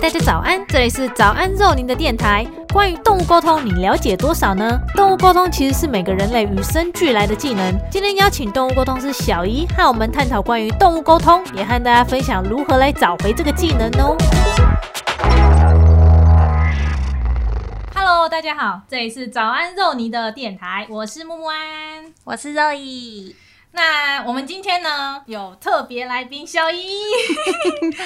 大家早安，这里是早安肉您的电台。关于动物沟通，你了解多少呢？动物沟通其实是每个人类与生俱来的技能。今天邀请动物沟通师小姨和我们探讨关于动物沟通，也和大家分享如何来找回这个技能哦。Hello，大家好，这里是早安肉泥的电台，我是木木安，我是肉姨。那我们今天呢有特别来宾小姨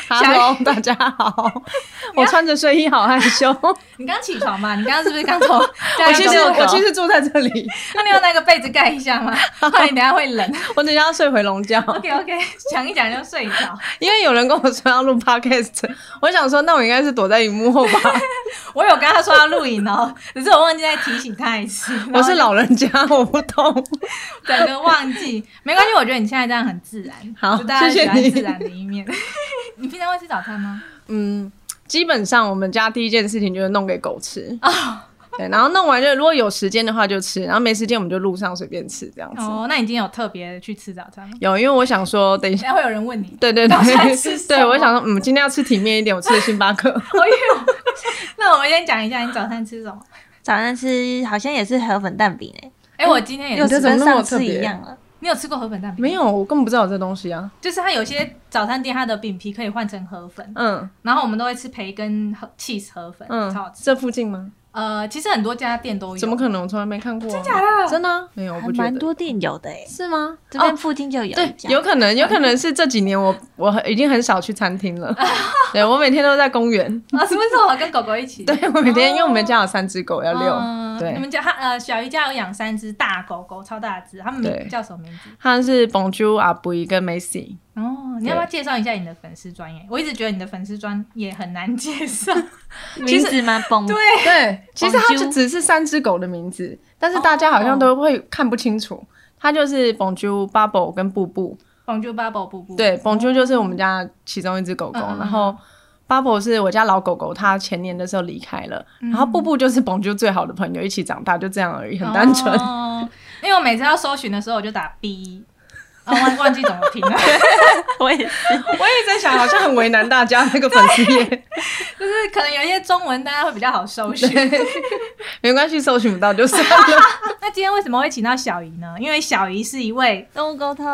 ，Hello，大家好，我穿着睡衣好害羞。你刚起床吗？你刚刚是不是刚从？我其实我其实住在这里。那你要拿个被子盖一下吗？怕你等下会冷。我等下要睡回笼觉。OK OK，讲一讲就睡着。因为有人跟我说要录 Podcast，我想说那我应该是躲在荧幕后吧。我有跟他说要录影哦，只是我忘记再提醒他一次。我是老人家，我不懂，整个忘记。没关系，我觉得你现在这样很自然，好，大家喜欢自然的一面。你平常会吃早餐吗？嗯，基本上我们家第一件事情就是弄给狗吃啊。对，然后弄完就如果有时间的话就吃，然后没时间我们就路上随便吃这样子。哦，那你今天有特别去吃早餐吗？有，因为我想说等一下会有人问你。对对对，对，我想说嗯，今天要吃体面一点，我吃的星巴克。哎呦，那我们先讲一下你早餐吃什么？早餐吃好像也是河粉蛋饼诶。哎，我今天也是跟上次一样了。你有吃过河粉蛋饼？没有，我根本不知道有这东西啊。就是它有些早餐店，它的饼皮可以换成河粉。嗯，然后我们都会吃培根和 cheese 河粉，嗯，超好吃。这附近吗？呃，其实很多家店都有。怎么可能？我从来没看过。真假的？真的？没有，我蛮多店有的诶。是吗？这边附近就有。对，有可能，有可能是这几年我我已经很少去餐厅了。对，我每天都在公园。啊，什么时候跟狗狗一起？对，我每天，因为我们家有三只狗要遛。对，你们家他呃，小姨家有养三只大狗狗，超大只，他们叫什么名字？他们是 Bonjour 阿布伊跟 Macy。哦，你要不要介绍一下你的粉丝专业？我一直觉得你的粉丝专也很难介绍，名字吗？对 对，其实它就只是三只狗的名字，但是大家好像都会看不清楚。它就是 Bonjour Bubble 跟布布，Bonjour Bubble 布布。对，Bonjour 就是我们家其中一只狗狗，然后 Bubble 是我家老狗狗，它前年的时候离开了，然后布布就是 Bonjour 最好的朋友，一起长大，就这样而已，很单纯。因为我每次要搜寻的时候，我就打 B。忘忘记怎么拼了，我也是，我也在想，好像很为难大家那个粉丝页，就是可能有一些中文大家会比较好搜寻，没关系，搜寻不到就算了。那今天为什么会请到小姨呢？因为小姨是一位动物沟通，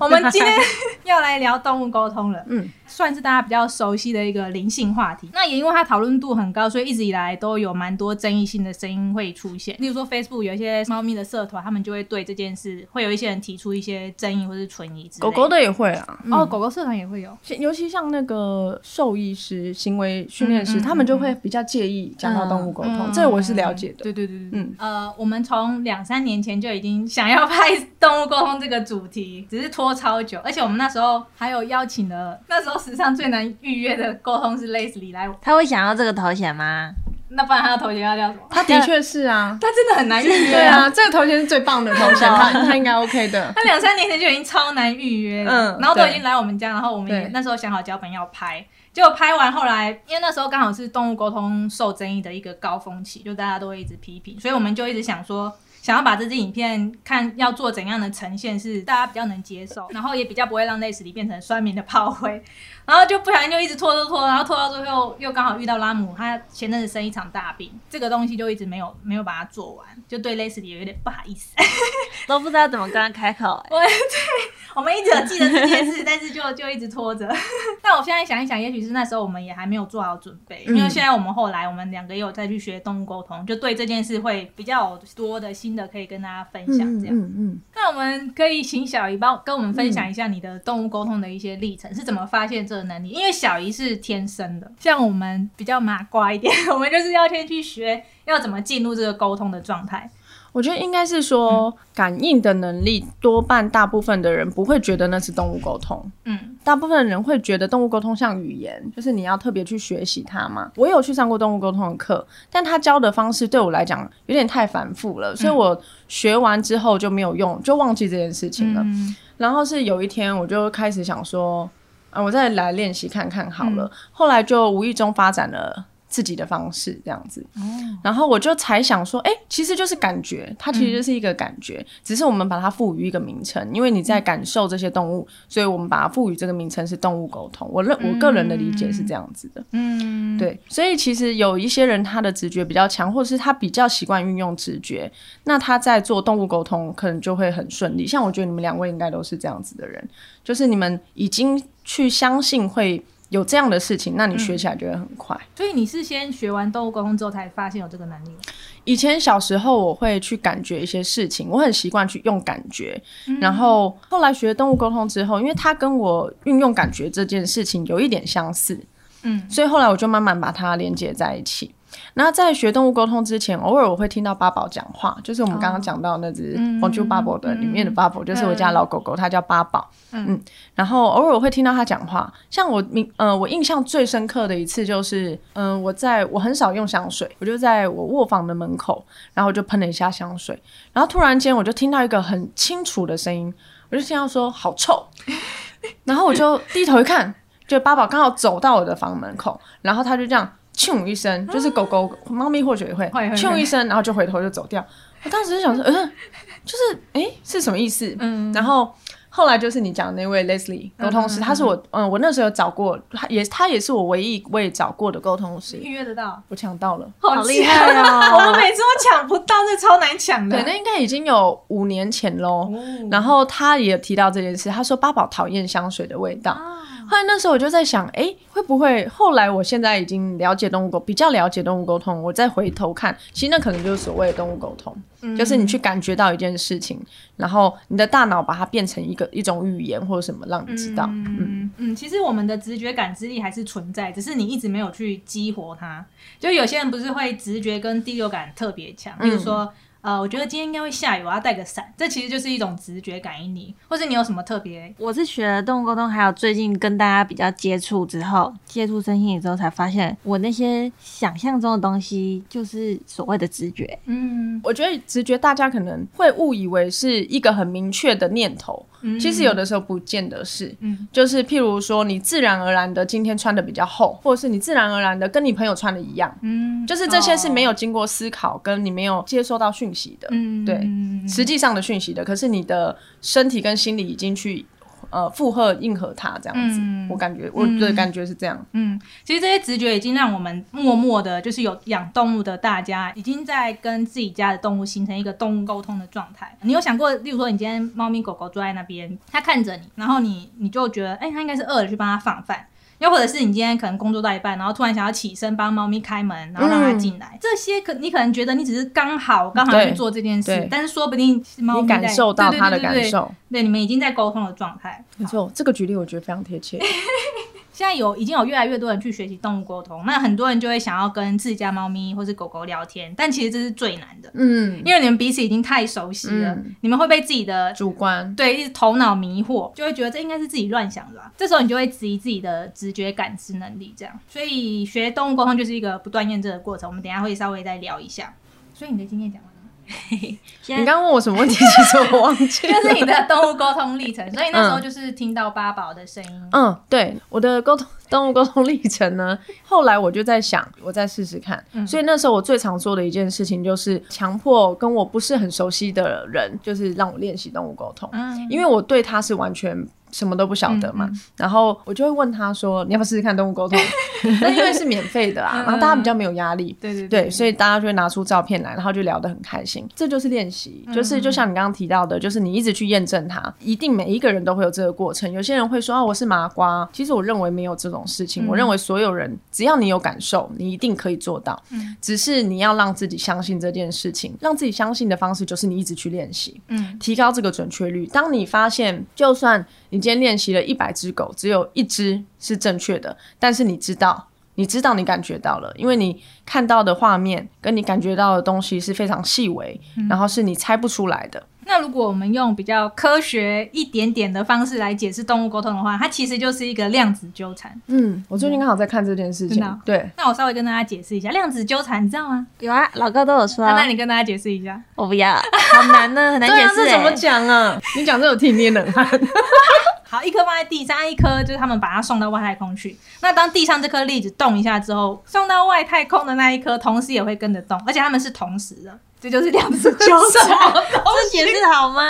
我们今天要来聊动物沟通了，嗯。算是大家比较熟悉的一个灵性话题。那也因为它讨论度很高，所以一直以来都有蛮多争议性的声音会出现。例如说，Facebook 有一些猫咪的社团，他们就会对这件事会有一些人提出一些争议或是存疑。狗狗的也会啊，哦，狗狗社团也会有，尤其像那个兽医师、行为训练师，他们就会比较介意讲到动物沟通。这我是了解的。对对对对，嗯，呃，我们从两三年前就已经想要拍动物沟通这个主题，只是拖超久，而且我们那时候还有邀请了那时候。史上最难预约的沟通是 Leslie 来，他会想要这个头衔吗？那不然他的头衔要叫什么？他的确是啊，他真的很难预约。对啊，这个头衔是最棒的头衔，他 他应该 OK 的。他两三年前就已经超难预约了，然后都已经来我们家，然后我们也那时候想好脚本要拍，结果拍完后来，因为那时候刚好是动物沟通受争议的一个高峰期，就大家都会一直批评，所以我们就一直想说。想要把这支影片看要做怎样的呈现是大家比较能接受，然后也比较不会让类似里变成酸民的炮灰，然后就不小心就一直拖拖拖，然后拖到最后又刚好遇到拉姆，他前阵子生一场大病，这个东西就一直没有没有把它做完，就对内史里有点不好意思，都不知道怎么跟他开口。我对我们一直有记得这件事，但是就就一直拖着。但我现在想一想，也许是那时候我们也还没有做好准备，因为现在我们后来我们两个也有再去学动物沟通，就对这件事会比较多的新。的可以跟大家分享这样，嗯嗯，那我们可以请小姨帮跟我们分享一下你的动物沟通的一些历程，是怎么发现这个能力？因为小姨是天生的，像我们比较麻瓜一点，我们就是要先去学要怎么进入这个沟通的状态。我觉得应该是说，感应的能力多半大部分的人不会觉得那是动物沟通。嗯，大部分人会觉得动物沟通像语言，就是你要特别去学习它嘛。我有去上过动物沟通的课，但他教的方式对我来讲有点太繁复了，所以我学完之后就没有用，就忘记这件事情了。然后是有一天我就开始想说，啊，我再来练习看看好了。后来就无意中发展了。自己的方式这样子。哦，然后我就才想说，哎，其实就是感觉，它其实就是一个感觉，只是我们把它赋予一个名称，因为你在感受这些动物，所以我们把它赋予这个名称是动物沟通。我认我个人的理解是这样子的。嗯，对，所以其实有一些人他的直觉比较强，或者是他比较习惯运用直觉，那他在做动物沟通可能就会很顺利。像我觉得你们两位应该都是这样子的人，就是你们已经去相信会。有这样的事情，那你学起来就会很快。所以你是先学完动物沟通之后，才发现有这个能力。以前小时候我会去感觉一些事情，我很习惯去用感觉。然后后来学动物沟通之后，因为它跟我运用感觉这件事情有一点相似，嗯，所以后来我就慢慢把它连接在一起。那在学动物沟通之前，偶尔我会听到八宝讲话，就是我们刚刚讲到那只黄金八宝的里面的八宝，就是我家老狗狗，它叫八宝。嗯，然后偶尔我会听到它讲话，像我明呃，我印象最深刻的一次就是，嗯，我在我很少用香水，我就在我卧房的门口，然后就喷了一下香水，然后突然间我就听到一个很清楚的声音，我就听到说好臭，然后我就低头一看，就八宝刚好走到我的房门口，然后他就这样。咻一声，就是狗狗、猫咪或许也会咻一声，然后就回头就走掉。我当时就想说，嗯，就是哎，是什么意思？嗯，然后后来就是你讲那位 Leslie 沟通师，他是我，嗯，我那时候找过，他也他也是我唯一位找过的沟通师。预约得到？我抢到了，好厉害啊！我们每次都抢不到，这超难抢的。对，那应该已经有五年前喽。然后他也提到这件事，他说八宝讨厌香水的味道。后来那时候我就在想，哎，会不会后来我现在已经了解动物沟，比较了解动物沟通，我再回头看，其实那可能就是所谓的动物沟通，就是你去感觉到一件事情，然后你的大脑把它变成一个一种语言或者什么，让你知道。嗯嗯，其实我们的直觉感知力还是存在，只是你一直没有去激活它。就有些人不是会直觉跟第六感特别强，比如说。呃，我觉得今天应该会下雨，我要带个伞。这其实就是一种直觉感应你，或者你有什么特别？我是学了动物沟通，还有最近跟大家比较接触之后，接触身心灵之后，才发现我那些想象中的东西，就是所谓的直觉。嗯，我觉得直觉大家可能会误以为是一个很明确的念头。其实有的时候不见得是，嗯就是譬如说你自然而然的今天穿的比较厚，或者是你自然而然的跟你朋友穿的一样，嗯，就是这些是没有经过思考，跟你没有接收到讯息的，嗯，对，实际上的讯息的，可是你的身体跟心理已经去。呃，附和应和他这样子，我感觉我的感觉是这样。嗯，其实这些直觉已经让我们默默的，就是有养动物的大家，已经在跟自己家的动物形成一个动物沟通的状态。你有想过，例如说你今天猫咪狗狗坐在那边，它看着你，然后你你就觉得，哎，它应该是饿了，去帮它放饭。又或者是你今天可能工作到一半，然后突然想要起身帮猫咪开门，然后让它进来，这些可你可能觉得你只是刚好刚好去做这件事，但是说不定猫咪感受到它的感受，对，你们已经在沟通的状态。没错，这个举例我觉得非常贴切。现在有已经有越来越多人去学习动物沟通，那很多人就会想要跟自己家猫咪或是狗狗聊天，但其实这是最难的，嗯，因为你们彼此已经太熟悉了，你们会被自己的主观。对一直头脑迷惑，就会觉得这应该是自己乱想的吧，这时候你就会质疑自己的直觉感知能力，这样，所以学动物沟通就是一个不断验证的过程，我们等下会稍微再聊一下，所以你的经验讲。你刚刚问我什么问题？其实我忘记了。就是你的动物沟通历程，所以那时候就是听到八宝的声音。嗯，对，我的沟通动物沟通历程呢，后来我就在想，我再试试看。所以那时候我最常做的一件事情，就是强迫跟我不是很熟悉的人，就是让我练习动物沟通。嗯，因为我对他是完全。什么都不晓得嘛，然后我就会问他说：“你要不要试试看动物沟通？” 那因为是免费的啊，然后大家比较没有压力，对对对，所以大家就会拿出照片来，然后就聊得很开心。这就是练习，就是就像你刚刚提到的，就是你一直去验证它，一定每一个人都会有这个过程。有些人会说：“啊，我是麻瓜。”其实我认为没有这种事情。我认为所有人只要你有感受，你一定可以做到。嗯，只是你要让自己相信这件事情，让自己相信的方式就是你一直去练习，嗯，提高这个准确率。当你发现，就算你今天练习了一百只狗，只有一只是正确的。但是你知道，你知道，你感觉到了，因为你看到的画面跟你感觉到的东西是非常细微，然后是你猜不出来的。那如果我们用比较科学一点点的方式来解释动物沟通的话，它其实就是一个量子纠缠。嗯，我最近刚好在看这件事情。对，那我稍微跟大家解释一下量子纠缠，你知道吗？有啊，老高都有说。那你跟大家解释一下。我不要，好难呢，很难 解释。这怎么讲啊？你讲这有听捏冷汗。好，一颗放在地上，一颗就是他们把它送到外太空去。那当地上这颗粒子动一下之后，送到外太空的那一颗同时也会跟着动，而且他们是同时的。这就是量子纠缠，这解释好吗？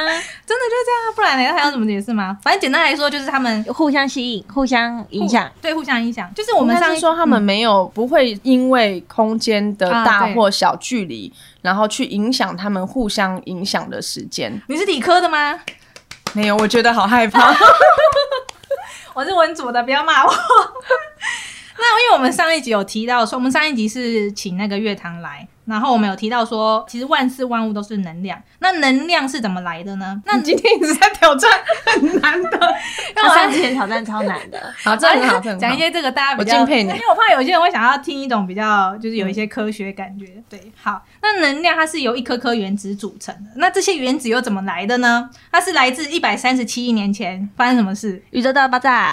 真的就这样，不然呢？还要怎么解释吗？反正简单来说，就是他们互相吸引、互相影响，对，互相影响。就是我们上次说他们没有不会因为空间的大或小距离，然后去影响他们互相影响的时间。你是理科的吗？没有，我觉得好害怕。我是文组的，不要骂我。那因为我们上一集有提到说，我们上一集是请那个乐堂来。然后我们有提到说，其实万事万物都是能量。那能量是怎么来的呢？那今天一直在挑战很难的，因为我之前挑战超难的。好，这 很好，讲一些这个大家比较敬佩你，因为我怕有些人会想要听一种比较，就是有一些科学感觉。对，好，那能量它是由一颗颗原子组成的。那这些原子又怎么来的呢？它是来自一百三十七亿年前发生什么事？宇宙大爆炸。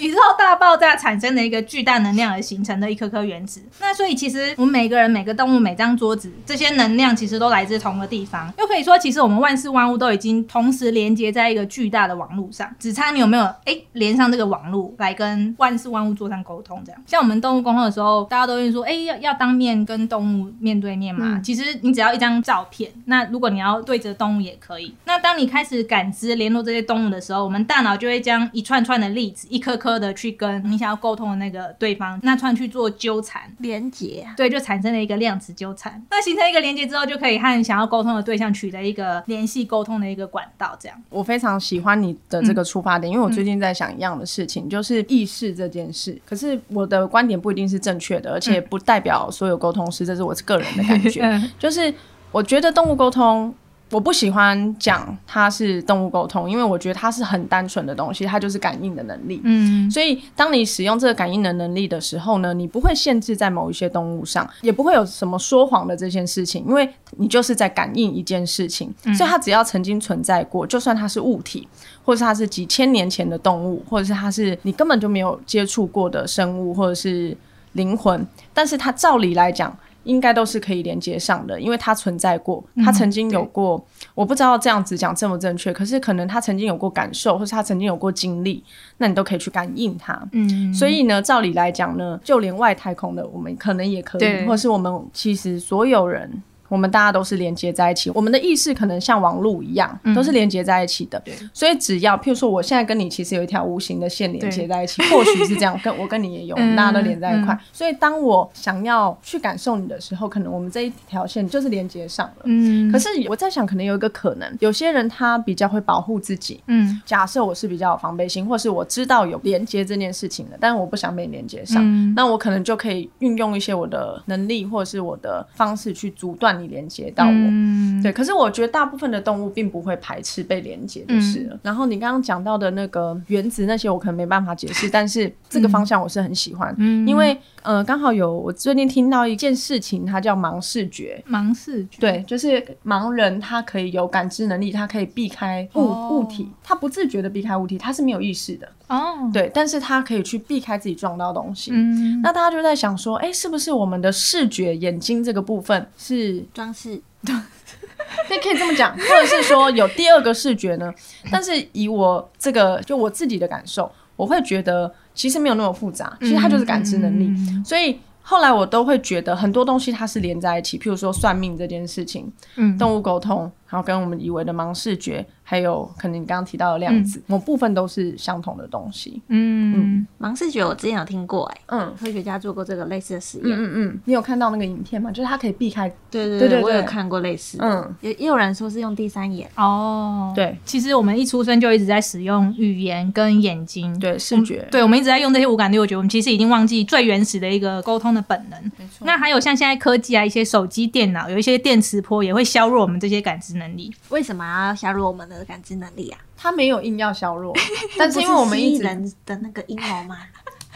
宇宙大爆炸产生的一个巨大能量而形成的一颗颗原子。那所以其实我们每个人、每个动物、每张桌子，这些能量其实都来自同一个地方。又可以说，其实我们万事万物都已经同时连接在一个巨大的网络上，只差你有没有哎连上这个网络来跟万事万物做上沟通。这样，像我们动物沟通的时候，大家都会说，哎，要要当面跟动物面对面嘛。其实你只要一张照片，那如果你要对着动物也可以。那当你开始感知联络这些动物的时候，我们大脑就会将一串串的粒子，一颗颗。的去跟你想要沟通的那个对方那串去做纠缠连接，对，就产生了一个量子纠缠。那形成一个连接之后，就可以和想要沟通的对象取得一个联系沟通的一个管道。这样，我非常喜欢你的这个出发点，因为我最近在想一样的事情，就是意识这件事。可是我的观点不一定是正确的，而且不代表所有沟通师，这是我个人的感觉。就是我觉得动物沟通。我不喜欢讲它是动物沟通，因为我觉得它是很单纯的东西，它就是感应的能力。嗯，所以当你使用这个感应的能力的时候呢，你不会限制在某一些动物上，也不会有什么说谎的这件事情，因为你就是在感应一件事情。所以它只要曾经存在过，就算它是物体，或者是它是几千年前的动物，或者是它是你根本就没有接触过的生物，或者是灵魂，但是它照理来讲。应该都是可以连接上的，因为它存在过，它曾经有过，我不知道这样子讲正不正确，可是可能它曾经有过感受，或是它曾经有过经历，那你都可以去感应它。嗯，所以呢，照理来讲呢，就连外太空的我们可能也可以，或是我们其实所有人。我们大家都是连接在一起，我们的意识可能像网路一样，都是连接在一起的。所以只要，譬如说，我现在跟你其实有一条无形的线连接在一起，或许是这样，跟我跟你也有，大家都连在一块。所以当我想要去感受你的时候，可能我们这一条线就是连接上了。嗯。可是我在想，可能有一个可能，有些人他比较会保护自己。嗯。假设我是比较有防备心，或是我知道有连接这件事情的，但是我不想被连接上，那我可能就可以运用一些我的能力，或者是我的方式去阻断。你连接到我，嗯对，可是我觉得大部分的动物并不会排斥被连接，就是了。然后你刚刚讲到的那个原子那些，我可能没办法解释，但是这个方向我是很喜欢，嗯因为呃，刚好有我最近听到一件事情，它叫盲视觉。盲视觉，对，就是盲人他可以有感知能力，他可以避开物物体，他不自觉的避开物体，他是没有意识的哦。对，但是他可以去避开自己撞到东西。嗯，那大家就在想说，哎，是不是我们的视觉眼睛这个部分是？装饰，那可以这么讲，或者是说有第二个视觉呢？但是以我这个就我自己的感受，我会觉得其实没有那么复杂，其实它就是感知能力。所以后来我都会觉得很多东西它是连在一起，譬如说算命这件事情，嗯，动物沟通。然后跟我们以为的盲视觉，还有可能你刚刚提到的量子，某部分都是相同的东西。嗯，盲视觉我之前有听过，哎，嗯，科学家做过这个类似的实验。嗯嗯，你有看到那个影片吗？就是它可以避开。对对对，我有看过类似。嗯，也也有人说是用第三眼。哦，对，其实我们一出生就一直在使用语言跟眼睛，对视觉，对，我们一直在用这些五感六觉，我们其实已经忘记最原始的一个沟通的本能。没错。那还有像现在科技啊，一些手机、电脑，有一些电磁波也会削弱我们这些感知能力。为什么？要削弱我们的感知能力啊？他没有硬要削弱，但是因为我们一直人的那个阴谋嘛。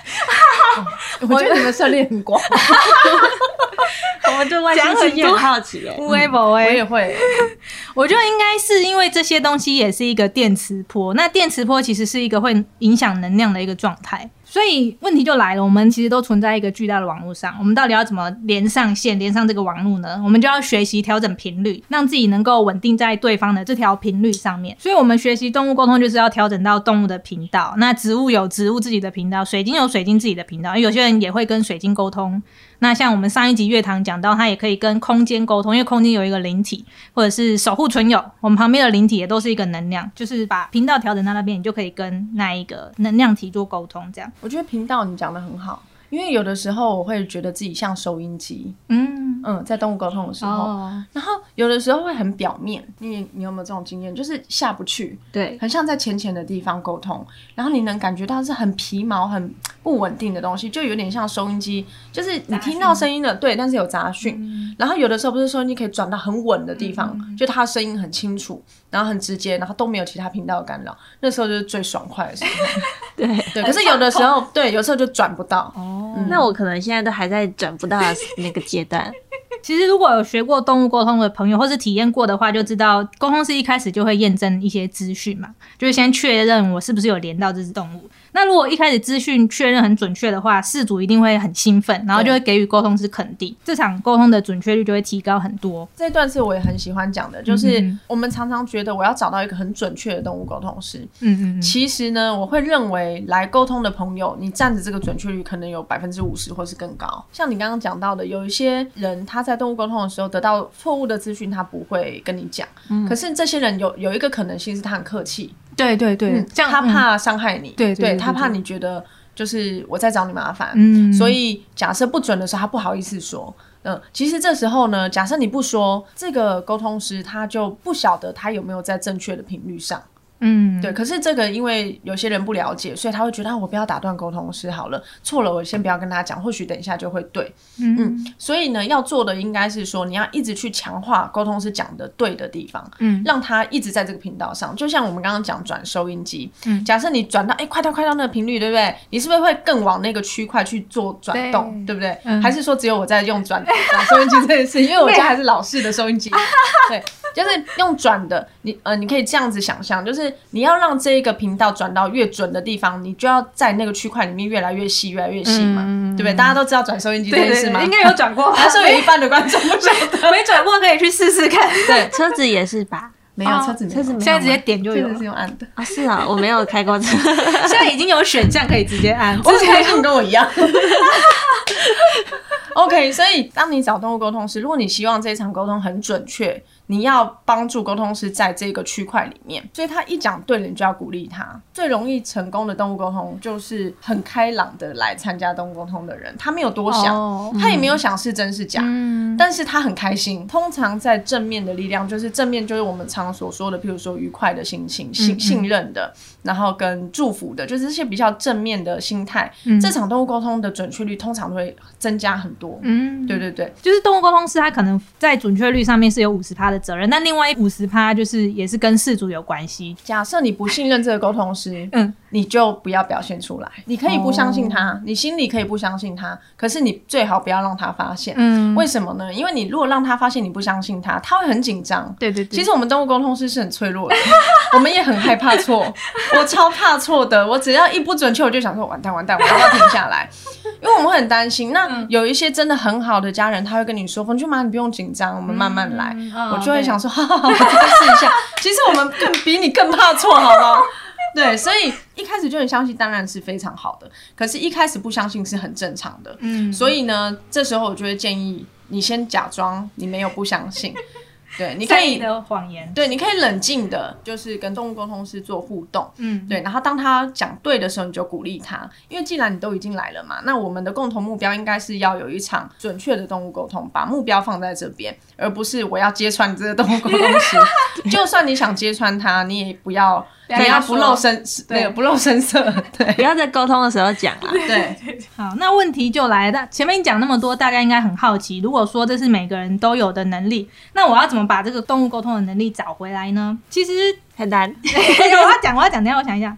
我觉得你们涉猎很广，我们对外星世界很好奇哎。微博我也会，我觉得应该是因为这些东西也是一个电磁波。那电磁波其实是一个会影响能量的一个状态。所以问题就来了，我们其实都存在一个巨大的网络上，我们到底要怎么连上线，连上这个网络呢？我们就要学习调整频率，让自己能够稳定在对方的这条频率上面。所以，我们学习动物沟通就是要调整到动物的频道。那植物有植物自己的频道，水晶有水晶自己的频道。有些人也会跟水晶沟通。那像我们上一集月堂讲到，它也可以跟空间沟通，因为空间有一个灵体，或者是守护存有，我们旁边的灵体也都是一个能量，就是把频道调整到那边，你就可以跟那一个能量体做沟通。这样，我觉得频道你讲的很好。因为有的时候我会觉得自己像收音机，嗯嗯，在动物沟通的时候，然后有的时候会很表面，你你有没有这种经验？就是下不去，对，很像在浅浅的地方沟通，然后你能感觉到是很皮毛、很不稳定的东西，就有点像收音机，就是你听到声音的，对，但是有杂讯。然后有的时候不是说你可以转到很稳的地方，就它声音很清楚，然后很直接，然后都没有其他频道的干扰，那时候就是最爽快的时候。对对，可是有的时候，对，有时候就转不到。哦。那我可能现在都还在转不到 那个阶段。其实如果有学过动物沟通的朋友，或是体验过的话，就知道沟通是一开始就会验证一些资讯嘛，就是先确认我是不是有连到这只动物。那如果一开始资讯确认很准确的话，事主一定会很兴奋，然后就会给予沟通师肯定，这场沟通的准确率就会提高很多。这段是我也很喜欢讲的，就是我们常常觉得我要找到一个很准确的动物沟通师，嗯嗯，其实呢，我会认为来沟通的朋友，你占着这个准确率可能有百分之五十或是更高。像你刚刚讲到的，有一些人他在动物沟通的时候得到错误的资讯，他不会跟你讲，可是这些人有有一个可能性是他很客气。对对对，这样他怕伤害你，对对，他怕你觉得就是我在找你麻烦，嗯，所以假设不准的时候，他不好意思说，嗯，其实这时候呢，假设你不说，这个沟通师他就不晓得他有没有在正确的频率上。嗯，对，可是这个因为有些人不了解，所以他会觉得我不要打断沟通师好了，错了我先不要跟他讲，或许等一下就会对。嗯，所以呢，要做的应该是说，你要一直去强化沟通师讲的对的地方，嗯，让他一直在这个频道上。就像我们刚刚讲转收音机，嗯，假设你转到哎快到快到那个频率，对不对？你是不是会更往那个区块去做转动，对不对？还是说只有我在用转转收音机这件事？因为我家还是老式的收音机，对，就是用转的，你呃，你可以这样子想象，就是。你要让这一个频道转到越准的地方，你就要在那个区块里面越来越细，越来越细嘛，对不对？大家都知道转收音机这件事吗？应该有转过，还是有一半的观众不晓得，没转过可以去试试看。对，车子也是吧？没有车子，车子现在直接点就有，是用按的啊？是啊，我没有开过车，现在已经有选项可以直接按。我开心跟我一样。OK，所以当你找动物沟通时，如果你希望这场沟通很准确。你要帮助沟通师在这个区块里面，所以他一讲对了，你就要鼓励他。最容易成功的动物沟通，就是很开朗的来参加动物沟通的人，他没有多想，他也没有想是真是假，但是他很开心。通常在正面的力量，就是正面就是我们常所说的，譬如说愉快的心情、信信任的，然后跟祝福的，就是这些比较正面的心态。这场动物沟通的准确率通常都会增加很多。嗯，对对对，就是动物沟通师他可能在准确率上面是有五十趴。的责任，那另外五十趴就是也是跟事主有关系。假设你不信任这个沟通师，嗯，你就不要表现出来。你可以不相信他，你心里可以不相信他，可是你最好不要让他发现。嗯，为什么呢？因为你如果让他发现你不相信他，他会很紧张。对对对。其实我们动物沟通师是很脆弱的，我们也很害怕错。我超怕错的，我只要一不准确，我就想说完蛋完蛋，我要停下来，因为我们很担心。那有一些真的很好的家人，他会跟你说：“冯俊妈，你不用紧张，我们慢慢来。”我。就会想说，哈哈哈，我再试一下。其实我们更比你更怕错，好吗？对，所以一开始就很相信，当然是非常好的。可是，一开始不相信是很正常的。嗯，所以呢，这时候我就会建议你先假装你没有不相信。对，你可以的谎言。对，你可以冷静的，就是跟动物沟通师做互动。嗯，对。然后当他讲对的时候，你就鼓励他，因为既然你都已经来了嘛，那我们的共同目标应该是要有一场准确的动物沟通，把目标放在这边，而不是我要揭穿你这个动物沟通师。就算你想揭穿他，你也不要。你要不露声，对，不露声色，对，不要在沟通的时候讲啊。对，好，那问题就来了。前面讲那么多，大家应该很好奇，如果说这是每个人都有的能力，那我要怎么把这个动物沟通的能力找回来呢？其实很难。我要讲，我要讲，等下我想一下。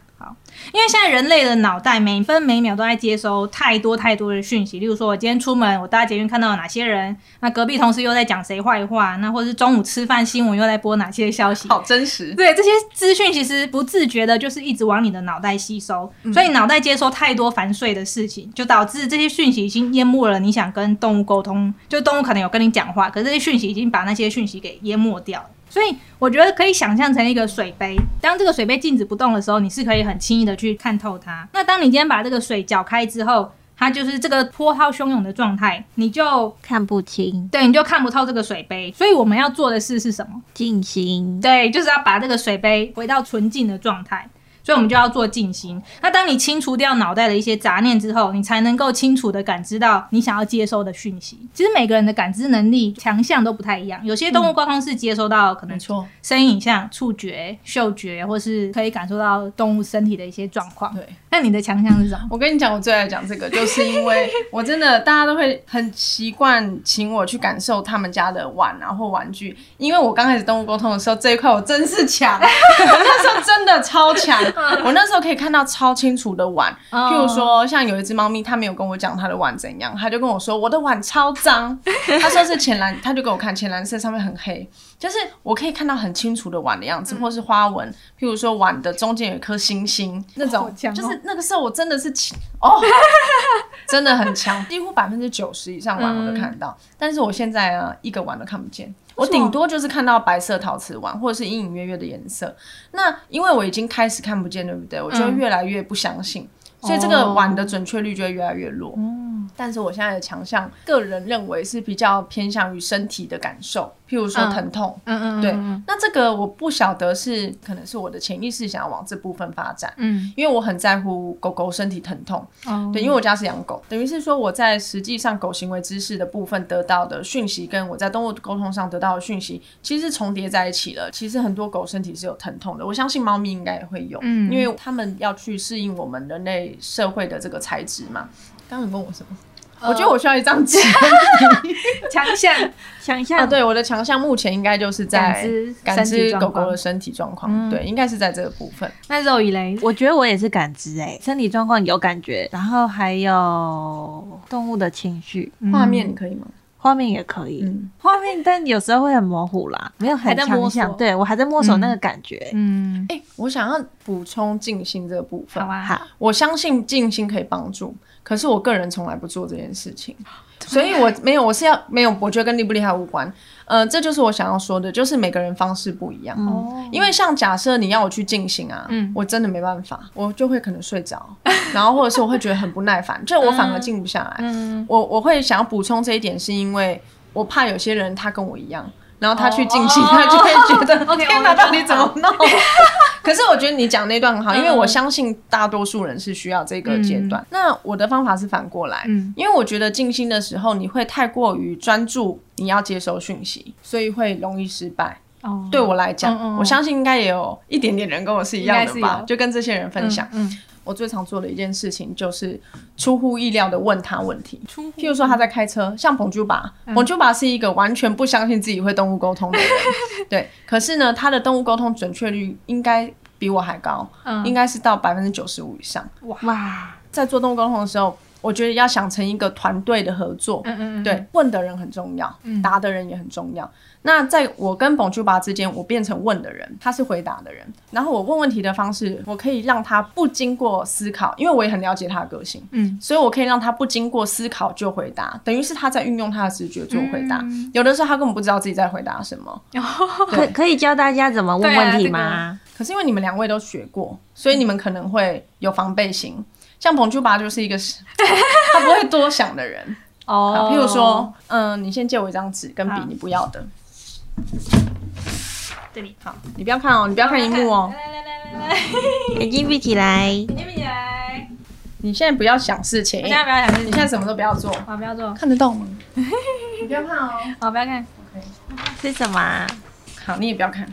好，因为现在人类的脑袋每分每秒都在接收太多太多的讯息。例如说，我今天出门，我搭捷运看到了哪些人，那隔壁同事又在讲谁坏话，那或者是中午吃饭新闻又在播哪些消息，好真实。对，这些资讯其实不自觉的，就是一直往你的脑袋吸收，所以脑袋接收太多繁碎的事情，就导致这些讯息已经淹没了你想跟动物沟通。就动物可能有跟你讲话，可是这些讯息已经把那些讯息给淹没掉了。所以我觉得可以想象成一个水杯，当这个水杯静止不动的时候，你是可以很轻易的去看透它。那当你今天把这个水搅开之后，它就是这个波涛汹涌的状态，你就看不清，对，你就看不透这个水杯。所以我们要做的事是什么？静心，对，就是要把这个水杯回到纯净的状态。所以我们就要做静心。那当你清除掉脑袋的一些杂念之后，你才能够清楚的感知到你想要接收的讯息。其实每个人的感知能力强项都不太一样，有些动物沟通是接收到可能错声音、影像、触觉、嗅觉，或是可以感受到动物身体的一些状况。对，那你的强项是什么？我跟你讲，我最爱讲这个，就是因为 我真的大家都会很习惯请我去感受他们家的碗啊或玩具，因为我刚开始动物沟通的时候，这一块我真是强，那时候真的超强。我那时候可以看到超清楚的碗，譬如说像有一只猫咪，它没有跟我讲它的碗怎样，它就跟我说我的碗超脏，它说是浅蓝，它就给我看浅蓝色上面很黑，就是我可以看到很清楚的碗的样子，或是花纹，譬如说碗的中间有一颗星星那种，就是那个时候我真的是哦，真的很强，几乎百分之九十以上碗我都看得到，但是我现在啊一个碗都看不见。我顶多就是看到白色陶瓷碗，或者是隐隐约约的颜色。那因为我已经开始看不见，对不对？我就越来越不相信，所以这个碗的准确率就会越来越弱。嗯，但是我现在的强项，个人认为是比较偏向于身体的感受。譬如说疼痛，嗯嗯，对，那这个我不晓得是可能是我的潜意识想要往这部分发展，嗯，因为我很在乎狗狗身体疼痛，哦，对，因为我家是养狗，等于是说我在实际上狗行为知识的部分得到的讯息，跟我在动物沟通上得到的讯息，其实是重叠在一起了。其实很多狗身体是有疼痛的，我相信猫咪应该也会有，嗯，因为他们要去适应我们人类社会的这个材质嘛。刚刚你问我什么？我觉得我需要一张纸。强项，强项。对，我的强项目前应该就是在感知狗狗的身体状况。对，应该是在这个部分。那肉以雷，我觉得我也是感知哎，身体状况有感觉，然后还有动物的情绪，画面可以吗？画面也可以，画面，但有时候会很模糊啦，没有很强想。对我还在摸索那个感觉。嗯，哎，我想要补充静心这个部分。好啊，好，我相信静心可以帮助。可是我个人从来不做这件事情，所以我没有，我是要没有，我觉得跟厉不厉害无关。呃，这就是我想要说的，就是每个人方式不一样。哦，因为像假设你要我去进行啊，嗯，我真的没办法，我就会可能睡着，然后或者是我会觉得很不耐烦，就我反而静不下来。嗯，我我会想要补充这一点，是因为我怕有些人他跟我一样。然后他去进行，他就会觉得 天哪，到底怎么弄？可是我觉得你讲那段很好，因为我相信大多数人是需要这个阶段。那我的方法是反过来，因为我觉得静心的时候你会太过于专注，你要接收讯息，所以会容易失败。哦，对我来讲，我相信应该也有一点点人跟我是一样的吧，就跟这些人分享。嗯。我最常做的一件事情就是出乎意料的问他问题，譬如说他在开车，像彭珠巴，彭珠巴是一个完全不相信自己会动物沟通的人，对，可是呢，他的动物沟通准确率应该比我还高，应该是到百分之九十五以上。哇，在做动物沟通的时候。我觉得要想成一个团队的合作，嗯嗯嗯，对，问的人很重要，嗯答的人也很重要。那在我跟彭珠巴之间，我变成问的人，他是回答的人。然后我问问题的方式，我可以让他不经过思考，因为我也很了解他的个性，嗯，所以我可以让他不经过思考就回答，等于是他在运用他的直觉做回答。有的时候他根本不知道自己在回答什么。可可以教大家怎么问问题吗？可是因为你们两位都学过，所以你们可能会有防备心。像彭珠巴就是一个，他不会多想的人 哦。譬如说，嗯，你先借我一张纸跟笔，你不要的。这里好，你不要看哦，你不要看荧幕哦。来来来来来，眼睛闭起来，眼睛闭起来。你现在不要想事情，现在不要想事情，你现在什么都不要做，好，不要做，看得到吗？你不要看哦，好，不要看。OK，是什么？好，你也不要看。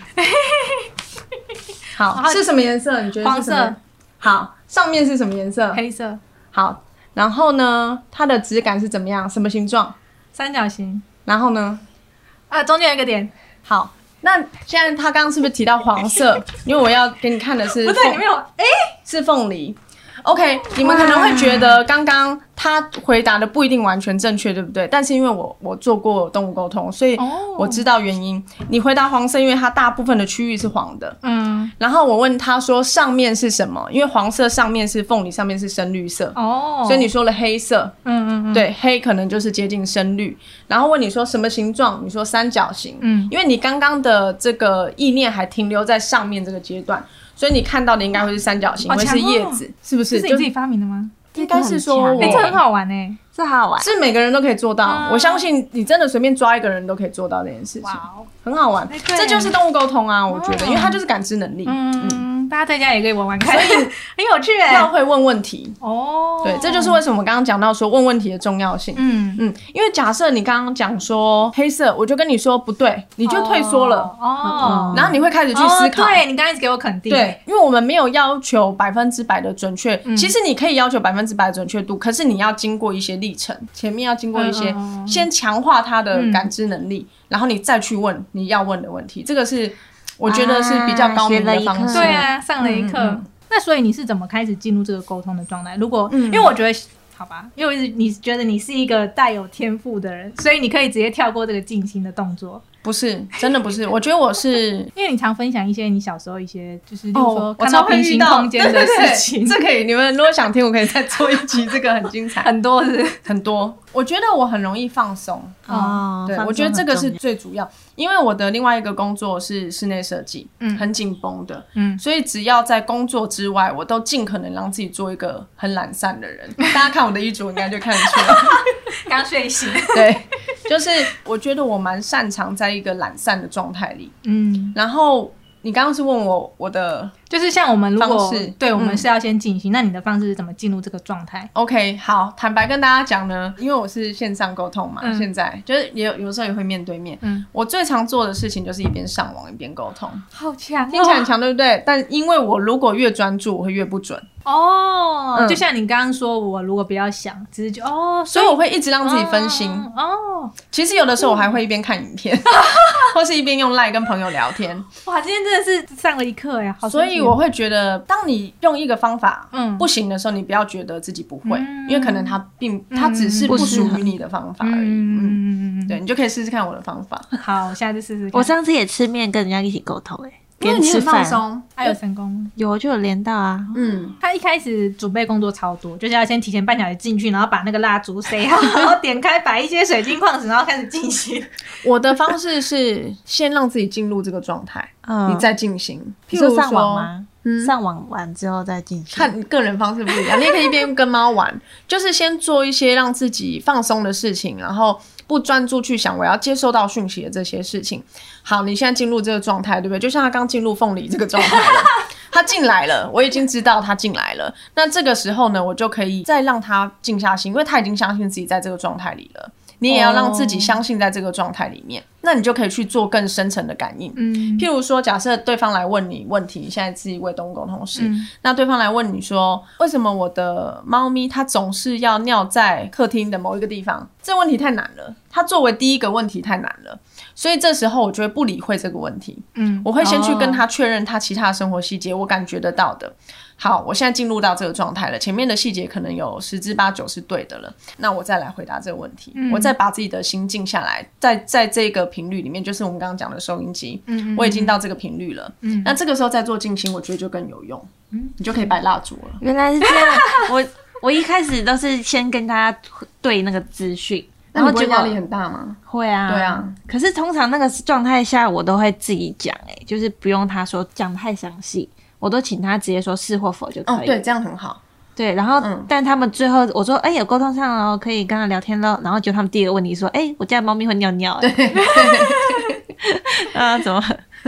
好，是什么颜色？你觉得？黄色。好。上面是什么颜色？黑色。好，然后呢？它的质感是怎么样？什么形状？三角形。然后呢？啊，中间有一个点。好，那现在他刚刚是不是提到黄色？因为我要给你看的是，不对，你没有，哎，是凤梨。OK，你们可能会觉得刚刚他回答的不一定完全正确，对不对？但是因为我我做过动物沟通，所以我知道原因。你回答黄色，因为它大部分的区域是黄的。嗯。然后我问他说上面是什么？因为黄色上面是凤梨，上面是深绿色。哦。所以你说了黑色。嗯嗯嗯。对，黑可能就是接近深绿。然后问你说什么形状？你说三角形。嗯。因为你刚刚的这个意念还停留在上面这个阶段。所以你看到的应该会是三角形，会是叶子，是不是？是你自己发明的吗？应该是说，哎，这很好玩哎。这好玩，是每个人都可以做到。我相信你真的随便抓一个人都可以做到这件事情。哇哦，很好玩，这就是动物沟通啊！我觉得，因为它就是感知能力。嗯，大家在家也可以玩玩看，所以 很有趣哎。要会问问题哦，对，这就是为什么我刚刚讲到说问问题的重要性。嗯嗯，因为假设你刚刚讲说黑色，我就跟你说不对，你就退缩了哦。然后你会开始去思考。对你刚开始给我肯定。对，因为我们没有要求百分之百的准确，其实你可以要求百分之百的准确度，可是你要经过一些历程，前面。要经过一些，先强化他的感知能力，然后你再去问你要问的问题。这个是我觉得是比较高明的方式。对啊，上了一课。那所以你是怎么开始进入这个沟通的状态？如果因为我觉得，好吧，因为你觉得你是一个带有天赋的人，所以你可以直接跳过这个静心的动作。不是，真的不是。我觉得我是，因为你常分享一些你小时候一些，就是说看到平行空间的事情。这可以，你们如果想听，我可以再做一集，这个很精彩，很多是很多。我觉得我很容易放松哦，对，我觉得这个是最主要，因为我的另外一个工作是室内设计，嗯，很紧绷的，嗯，所以只要在工作之外，我都尽可能让自己做一个很懒散的人。大家看我的衣着，应该就看得出来，刚睡醒。对，就是我觉得我蛮擅长在。一个懒散的状态里，嗯，然后你刚刚是问我我的。就是像我们如果对，我们是要先进行。那你的方式是怎么进入这个状态？OK，好，坦白跟大家讲呢，因为我是线上沟通嘛，现在就是也有有时候也会面对面。嗯，我最常做的事情就是一边上网一边沟通，好强，听起来很强，对不对？但因为我如果越专注，我会越不准。哦，就像你刚刚说，我如果不要想，只是就哦，所以我会一直让自己分心。哦，其实有的时候我还会一边看影片，或是一边用赖跟朋友聊天。哇，今天真的是上了一课呀！所以。我会觉得，当你用一个方法嗯不行的时候，你不要觉得自己不会，因为可能它并它只是不属于你的方法而已。嗯嗯嗯，对，你就可以试试看我的方法。好，我下次试试。我上次也吃面跟人家一起沟通，哎。因为你很放松，还有成功，有就有连到啊。嗯，他一开始准备工作超多，就是要先提前半小时进去，然后把那个蜡烛塞好，然后点开摆一些水晶矿石，然后开始进行。我的方式是先让自己进入这个状态，你再进行。譬如上网吗？上网完之后再进行。看个人方式不一样，你也可以一边跟猫玩，就是先做一些让自己放松的事情，然后。不专注去想我要接收到讯息的这些事情。好，你现在进入这个状态，对不对？就像他刚进入凤梨这个状态了，他进来了，我已经知道他进来了。那这个时候呢，我就可以再让他静下心，因为他已经相信自己在这个状态里了。你也要让自己相信在这个状态里面，那你就可以去做更深层的感应。嗯，譬如说，假设对方来问你问题，现在是一位动物沟通师，那对方来问你说，为什么我的猫咪它总是要尿在客厅的某一个地方？这问题太难了，它作为第一个问题太难了，所以这时候我就会不理会这个问题。嗯，我会先去跟他确认他其他生活细节，我感觉得到的。好，我现在进入到这个状态了。前面的细节可能有十之八九是对的了，那我再来回答这个问题。我再把自己的心静下来，在在这个频率里面，就是我们刚刚讲的收音机。嗯我已经到这个频率了。嗯，那这个时候再做静心，我觉得就更有用。嗯，你就可以摆蜡烛了。原来是这样。我 我一开始都是先跟大家对那个资讯，然后压力很大吗？会啊。对啊。可是通常那个状态下，我都会自己讲，哎，就是不用他说讲太详细。我都请他直接说是或否就可以。哦，对，这样很好。对，然后，但他们最后我说，哎，有沟通上了，可以跟他聊天了。然后就他们第一个问题说，哎，我家猫咪会尿尿。对。啊，怎么？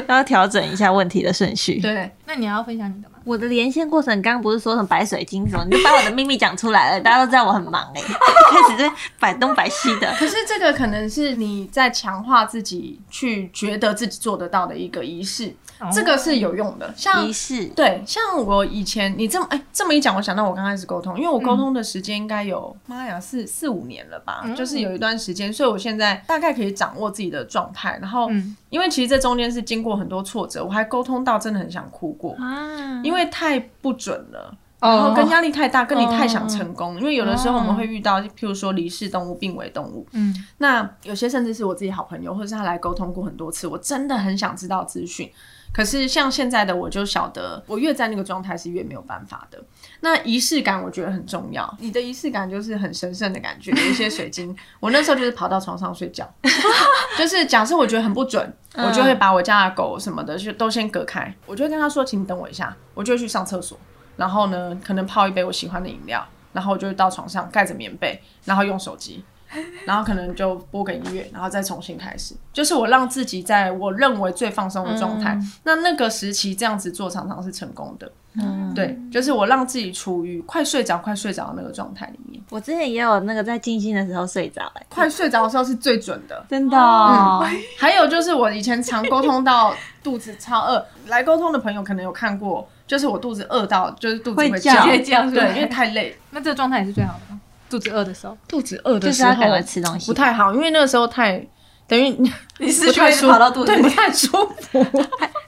要调整一下问题的顺序。对。那你要分享你的吗？我的连线过程，刚刚不是说什么白水晶什么，你就把我的秘密讲出来了。大家都知道我很忙哎，开始在摆东摆西的。可是这个可能是你在强化自己去觉得自己做得到的一个仪式。这个是有用的。像仪式，对，像我以前你这么哎这么一讲，我想到我刚开始沟通，因为我沟通的时间应该有妈呀四四五年了吧，就是有一段时间，所以我现在大概可以掌握自己的状态。然后，因为其实这中间是经过很多挫折，我还沟通到真的很想哭过啊，因为太不准了。然后跟压力太大，跟你太想成功，因为有的时候我们会遇到，譬如说离世动物、病危动物，嗯，那有些甚至是我自己好朋友，或者是他来沟通过很多次，我真的很想知道资讯，可是像现在的我就晓得，我越在那个状态是越没有办法的。那仪式感我觉得很重要，你的仪式感就是很神圣的感觉，有一些水晶，我那时候就是跑到床上睡觉，就是假设我觉得很不准，我就会把我家的狗什么的就都先隔开，我就会跟他说，请你等我一下，我就去上厕所。然后呢，可能泡一杯我喜欢的饮料，然后我就到床上盖着棉被，然后用手机，然后可能就播个音乐，然后再重新开始。就是我让自己在我认为最放松的状态。那那个时期这样子做常常是成功的。嗯，对，就是我让自己处于快睡着、快睡着的那个状态里面。我之前也有那个在静心的时候睡着，哎，快睡着的时候是最准的，真的。还有就是我以前常沟通到肚子超饿，来沟通的朋友可能有看过。就是我肚子饿到，就是肚子会叫，对，因为太累。那这个状态也是最好的，肚子饿的时候。肚子饿的时候吃东西不太好，因为那个时候太等于你 失去跑到肚子，对，不太舒服。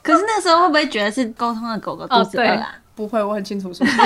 可是那时候会不会觉得是沟通的狗狗肚子饿啊？不会，我很清楚说。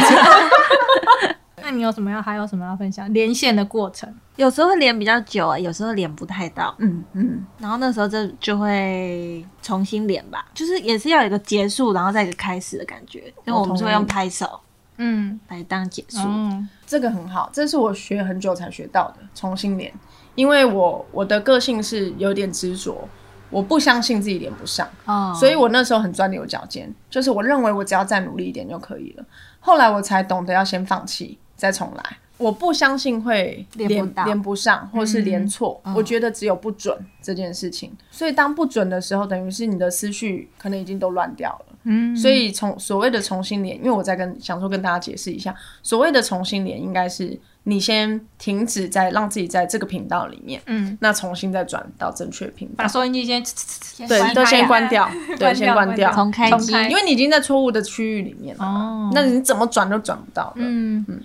那你有什么要还有什么要分享？连线的过程，有时候会连比较久啊，有时候连不太到。嗯嗯，然后那时候就就会重新连吧，就是也是要有一个结束，然后再一个开始的感觉。因为我们是会用拍手，嗯，来当解说。嗯，这个很好，这是我学很久才学到的重新连。因为我我的个性是有点执着，我不相信自己连不上，哦，所以我那时候很钻牛角尖，就是我认为我只要再努力一点就可以了。后来我才懂得要先放弃。再重来，我不相信会连连不上，或是连错。我觉得只有不准这件事情。所以当不准的时候，等于是你的思绪可能已经都乱掉了。嗯，所以从所谓的重新连，因为我在跟想说跟大家解释一下，所谓的重新连，应该是你先停止在让自己在这个频道里面，嗯，那重新再转到正确频道，把收音机先对都先关掉，对，先关掉，重开机，因为你已经在错误的区域里面了。哦，那你怎么转都转不到的。嗯嗯。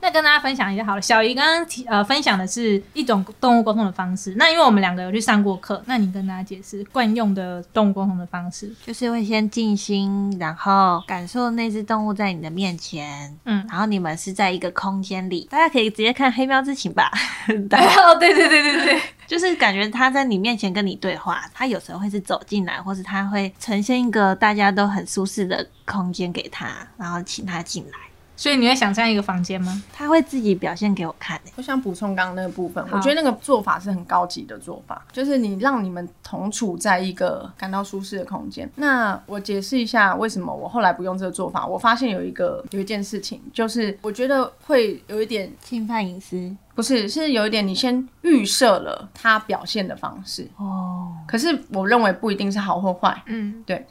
那跟大家分享一下好了，小姨刚刚提呃分享的是一种动物沟通的方式。那因为我们两个有去上过课，那你跟大家解释惯用的动物沟通的方式，就是会先静心，然后感受那只动物在你的面前，嗯，然后你们是在一个空间里，大家可以直接看《黑喵之情》吧。哦，对对对对对，就是感觉它在你面前跟你对话，它有时候会是走进来，或是它会呈现一个大家都很舒适的空间给他，然后请他进来。所以你会想象一个房间吗？他会自己表现给我看。我想补充刚刚那个部分，我觉得那个做法是很高级的做法，就是你让你们同处在一个感到舒适的空间。那我解释一下为什么我后来不用这个做法。我发现有一个有一件事情，就是我觉得会有一点侵犯隐私，不是，是有一点你先预设了他表现的方式哦。可是我认为不一定是好或坏。嗯，对。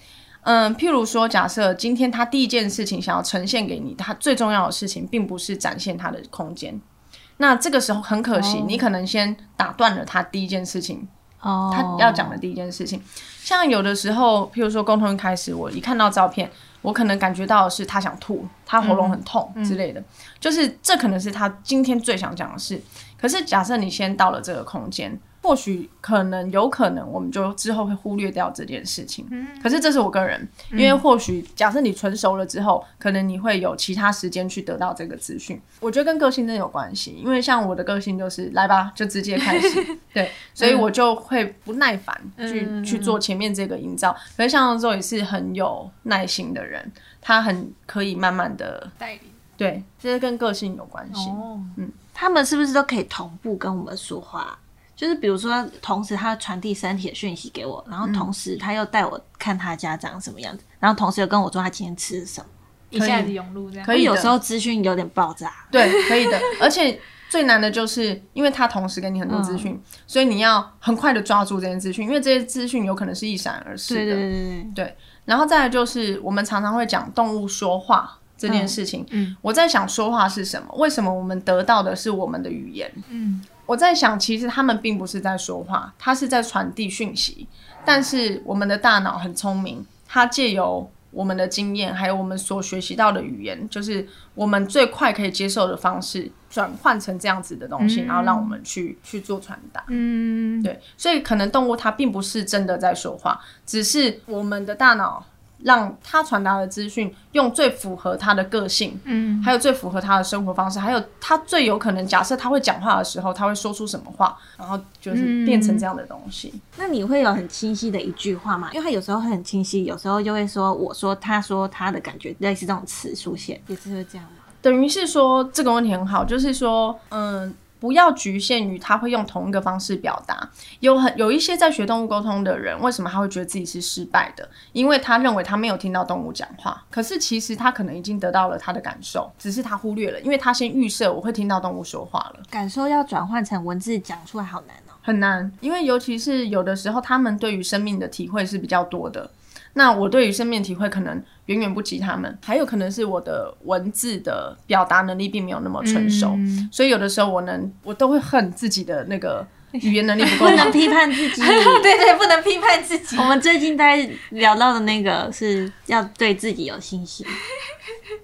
嗯，譬如说，假设今天他第一件事情想要呈现给你，他最重要的事情并不是展现他的空间，那这个时候很可惜，你可能先打断了他第一件事情，哦，他要讲的第一件事情。像有的时候，譬如说沟通一开始，我一看到照片，我可能感觉到的是他想吐，他喉咙很痛之类的，就是这可能是他今天最想讲的事。可是假设你先到了这个空间。或许可能有可能，我们就之后会忽略掉这件事情。嗯，可是这是我个人，因为或许假设你成熟了之后，可能你会有其他时间去得到这个资讯。我觉得跟个性真的有关系，因为像我的个性就是来吧，就直接开始。对，所以我就会不耐烦去去做前面这个营造。可是像周也是很有耐心的人，他很可以慢慢的带领。对，这是跟个性有关系。哦，嗯，他们是不是都可以同步跟我们说话？就是比如说，同时他传递身体的讯息给我，然后同时他又带我看他家长什么样子，然后同时又跟我说他今天吃什么，一下子涌入这样。可以有时候资讯有点爆炸。对，可以的。而且最难的就是，因为他同时给你很多资讯，所以你要很快的抓住这些资讯，因为这些资讯有可能是一闪而逝的。对对对对对。然后再来就是，我们常常会讲动物说话这件事情。嗯。我在想说话是什么？为什么我们得到的是我们的语言？嗯。我在想，其实他们并不是在说话，他是在传递讯息。但是我们的大脑很聪明，它借由我们的经验，还有我们所学习到的语言，就是我们最快可以接受的方式，转换成这样子的东西，然后让我们去去做传达。嗯，对，所以可能动物它并不是真的在说话，只是我们的大脑。让他传达的资讯用最符合他的个性，嗯，还有最符合他的生活方式，还有他最有可能假设他会讲话的时候，他会说出什么话，然后就是变成这样的东西。那你会有很清晰的一句话吗？因为他有时候会很清晰，有时候就会说我说他说他的感觉，类似这种词出现，也是会这样吗？等于是说这个问题很好，就是说，嗯。不要局限于他会用同一个方式表达。有很有一些在学动物沟通的人，为什么他会觉得自己是失败的？因为他认为他没有听到动物讲话，可是其实他可能已经得到了他的感受，只是他忽略了，因为他先预设我会听到动物说话了。感受要转换成文字讲出来好难哦，很难，因为尤其是有的时候，他们对于生命的体会是比较多的。那我对于生命体会可能远远不及他们，还有可能是我的文字的表达能力并没有那么成熟，所以有的时候我能我都会恨自己的那个语言能力不够，不能批判自己，对对，不能批判自己。我们最近在聊到的那个是要对自己有信心。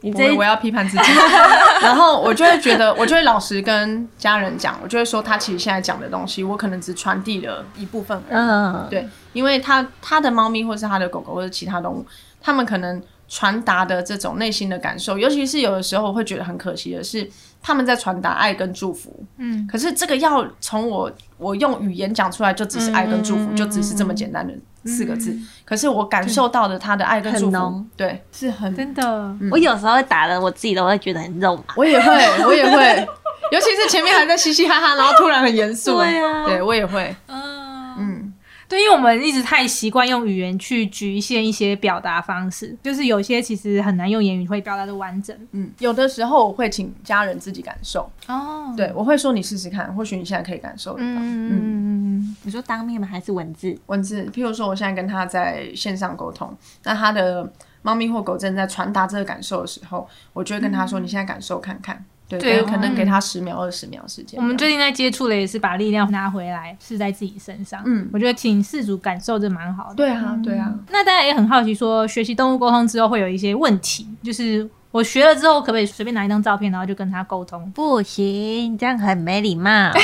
你这我要批判自己，然后我就会觉得，我就会老实跟家人讲，我就会说他其实现在讲的东西，我可能只传递了一部分。嗯，对，因为他他的猫咪或是他的狗狗或者其他动物，他们可能传达的这种内心的感受，尤其是有的时候我会觉得很可惜的是，他们在传达爱跟祝福。嗯，可是这个要从我我用语言讲出来，就只是爱跟祝福，就只是这么简单的。四个字，可是我感受到的他的爱跟祝福，对，是很真的。我有时候会打的，我自己都会觉得很肉麻。我也会，我也会，尤其是前面还在嘻嘻哈哈，然后突然很严肃。对啊，对我也会。嗯嗯，对，因为我们一直太习惯用语言去局限一些表达方式，就是有些其实很难用言语会表达的完整。嗯，有的时候我会请家人自己感受。哦，对，我会说你试试看，或许你现在可以感受得到。嗯嗯。你说当面吗？还是文字？文字。譬如说，我现在跟他在线上沟通，那他的猫咪或狗正在传达这个感受的时候，我就会跟他说：“你现在感受看看。”对，可能给他十秒、二十秒时间。我们最近在接触的也是把力量拿回来，是在自己身上。嗯，我觉得请事主感受这蛮好的。对啊，对啊。那大家也很好奇，说学习动物沟通之后会有一些问题，就是我学了之后，可不可以随便拿一张照片，然后就跟他沟通？不行，这样很没礼貌。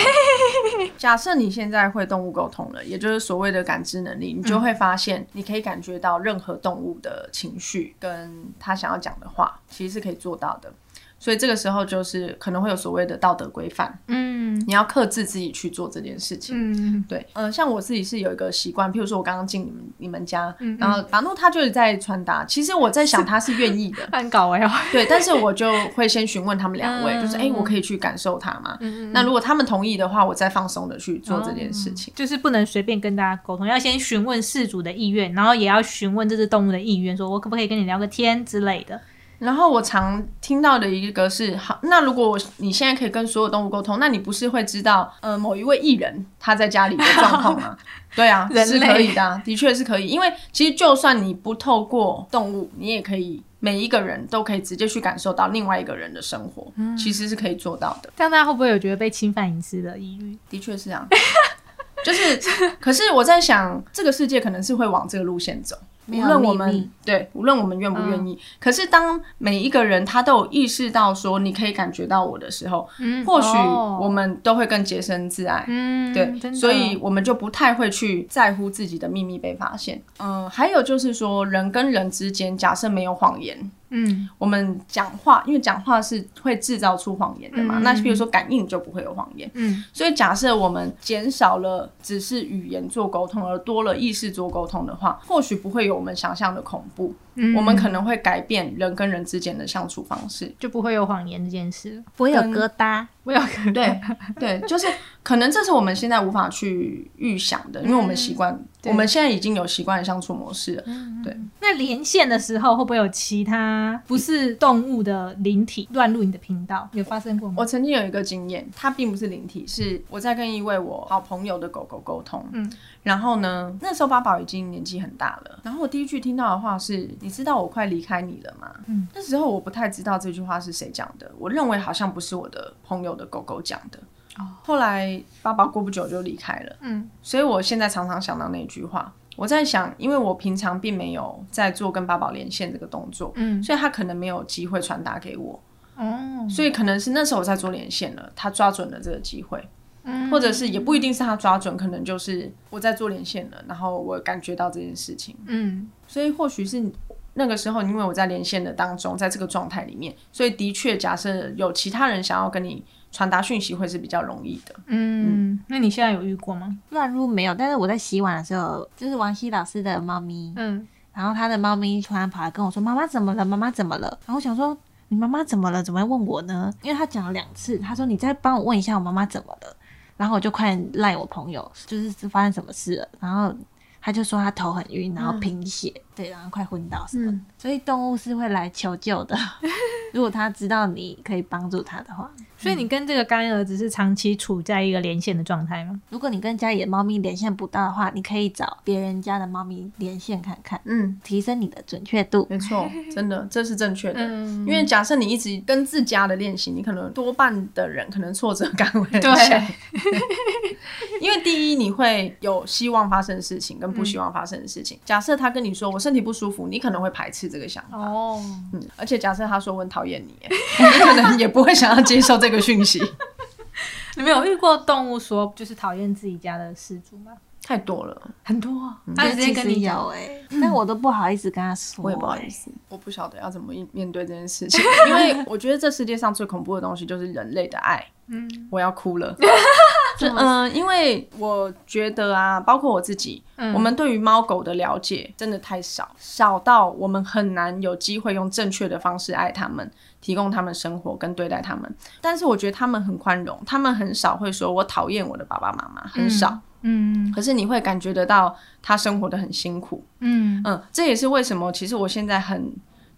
假设你现在会动物沟通了，也就是所谓的感知能力，你就会发现，你可以感觉到任何动物的情绪跟他想要讲的话，其实是可以做到的。所以这个时候就是可能会有所谓的道德规范，嗯，你要克制自己去做这件事情，嗯，对，呃，像我自己是有一个习惯，譬如说我刚刚进你们你们家，然后达诺他就是在传达，其实我在想他是愿意的，很搞哎，对，但是我就会先询问他们两位，就是哎，我可以去感受他吗？那如果他们同意的话，我再放松的去做这件事情，就是不能随便跟大家沟通，要先询问事主的意愿，然后也要询问这只动物的意愿，说我可不可以跟你聊个天之类的。然后我常听到的一个是，好，那如果我你现在可以跟所有动物沟通，那你不是会知道，呃，某一位艺人他在家里的状况吗？对啊，是可以的，的确是可以，因为其实就算你不透过动物，你也可以，每一个人都可以直接去感受到另外一个人的生活，其实是可以做到的。这样大家会不会有觉得被侵犯隐私的疑虑？的确是这样，就是，可是我在想，这个世界可能是会往这个路线走。无论我们对，无论我们愿不愿意，可是当每一个人他都有意识到说你可以感觉到我的时候，或许我们都会更洁身自爱。嗯，对，所以我们就不太会去在乎自己的秘密被发现。嗯，还有就是说，人跟人之间，假设没有谎言。嗯，我们讲话，因为讲话是会制造出谎言的嘛。那比如说感应就不会有谎言。嗯，所以假设我们减少了只是语言做沟通，而多了意识做沟通的话，或许不会有我们想象的恐怖。嗯我们可能会改变人跟人之间的相处方式，就不会有谎言这件事，不会有疙瘩，不有对 对，就是可能这是我们现在无法去预想的，因为我们习惯，我们现在已经有习惯的相处模式了。对，那连线的时候会不会有其他不是动物的灵体乱入你的频道？有发生过吗？我曾经有一个经验，它并不是灵体，是我在跟一位我好朋友的狗狗沟通。嗯。然后呢？那时候八宝已经年纪很大了。然后我第一句听到的话是：“你知道我快离开你了吗？”嗯，那时候我不太知道这句话是谁讲的。我认为好像不是我的朋友的狗狗讲的。哦。后来爸爸过不久就离开了。嗯。所以我现在常常想到那句话：“我在想，因为我平常并没有在做跟八宝连线这个动作，嗯，所以他可能没有机会传达给我，哦，所以可能是那时候我在做连线了，他抓准了这个机会，嗯，或者是也不一定是他抓准，可能就是我在做连线了，然后我感觉到这件事情，嗯，所以或许是那个时候，因为我在连线的当中，在这个状态里面，所以的确，假设有其他人想要跟你。传达讯息会是比较容易的。嗯，那你现在有遇过吗？乱入没有，但是我在洗碗的时候，就是王希老师的猫咪，嗯，然后他的猫咪突然跑来跟我说：“妈妈怎么了？妈妈怎么了？”然后我想说：“你妈妈怎么了？怎么会问我呢？”因为他讲了两次，他说：“你再帮我问一下我妈妈怎么了。”然后我就快赖我朋友，就是发生什么事了。然后他就说他头很晕，然后贫血，对，然后快昏倒什么。所以动物是会来求救的，如果他知道你可以帮助他的话。所以你跟这个干儿子是长期处在一个连线的状态吗？如果你跟家里的猫咪连线不到的话，你可以找别人家的猫咪连线看看，嗯，提升你的准确度。没错，真的这是正确的。因为假设你一直跟自家的练习，你可能多半的人可能挫折感会很强。因为第一，你会有希望发生的事情跟不希望发生的事情。假设他跟你说我身体不舒服，你可能会排斥这个想法。哦，嗯，而且假设他说我很讨厌你，你可能也不会想要接受这。个讯息，你没有遇过动物说就是讨厌自己家的失主吗？太多了，很多。啊他直接跟你讲哎，但我都不好意思跟他说，我也不好意思，我不晓得要怎么面对这件事情，因为我觉得这世界上最恐怖的东西就是人类的爱。嗯，我要哭了。嗯，因为我觉得啊，包括我自己，我们对于猫狗的了解真的太少，少到我们很难有机会用正确的方式爱它们。提供他们生活跟对待他们，但是我觉得他们很宽容，他们很少会说“我讨厌我的爸爸妈妈”，很少。嗯，可是你会感觉得到他生活的很辛苦。嗯嗯，这也是为什么，其实我现在很。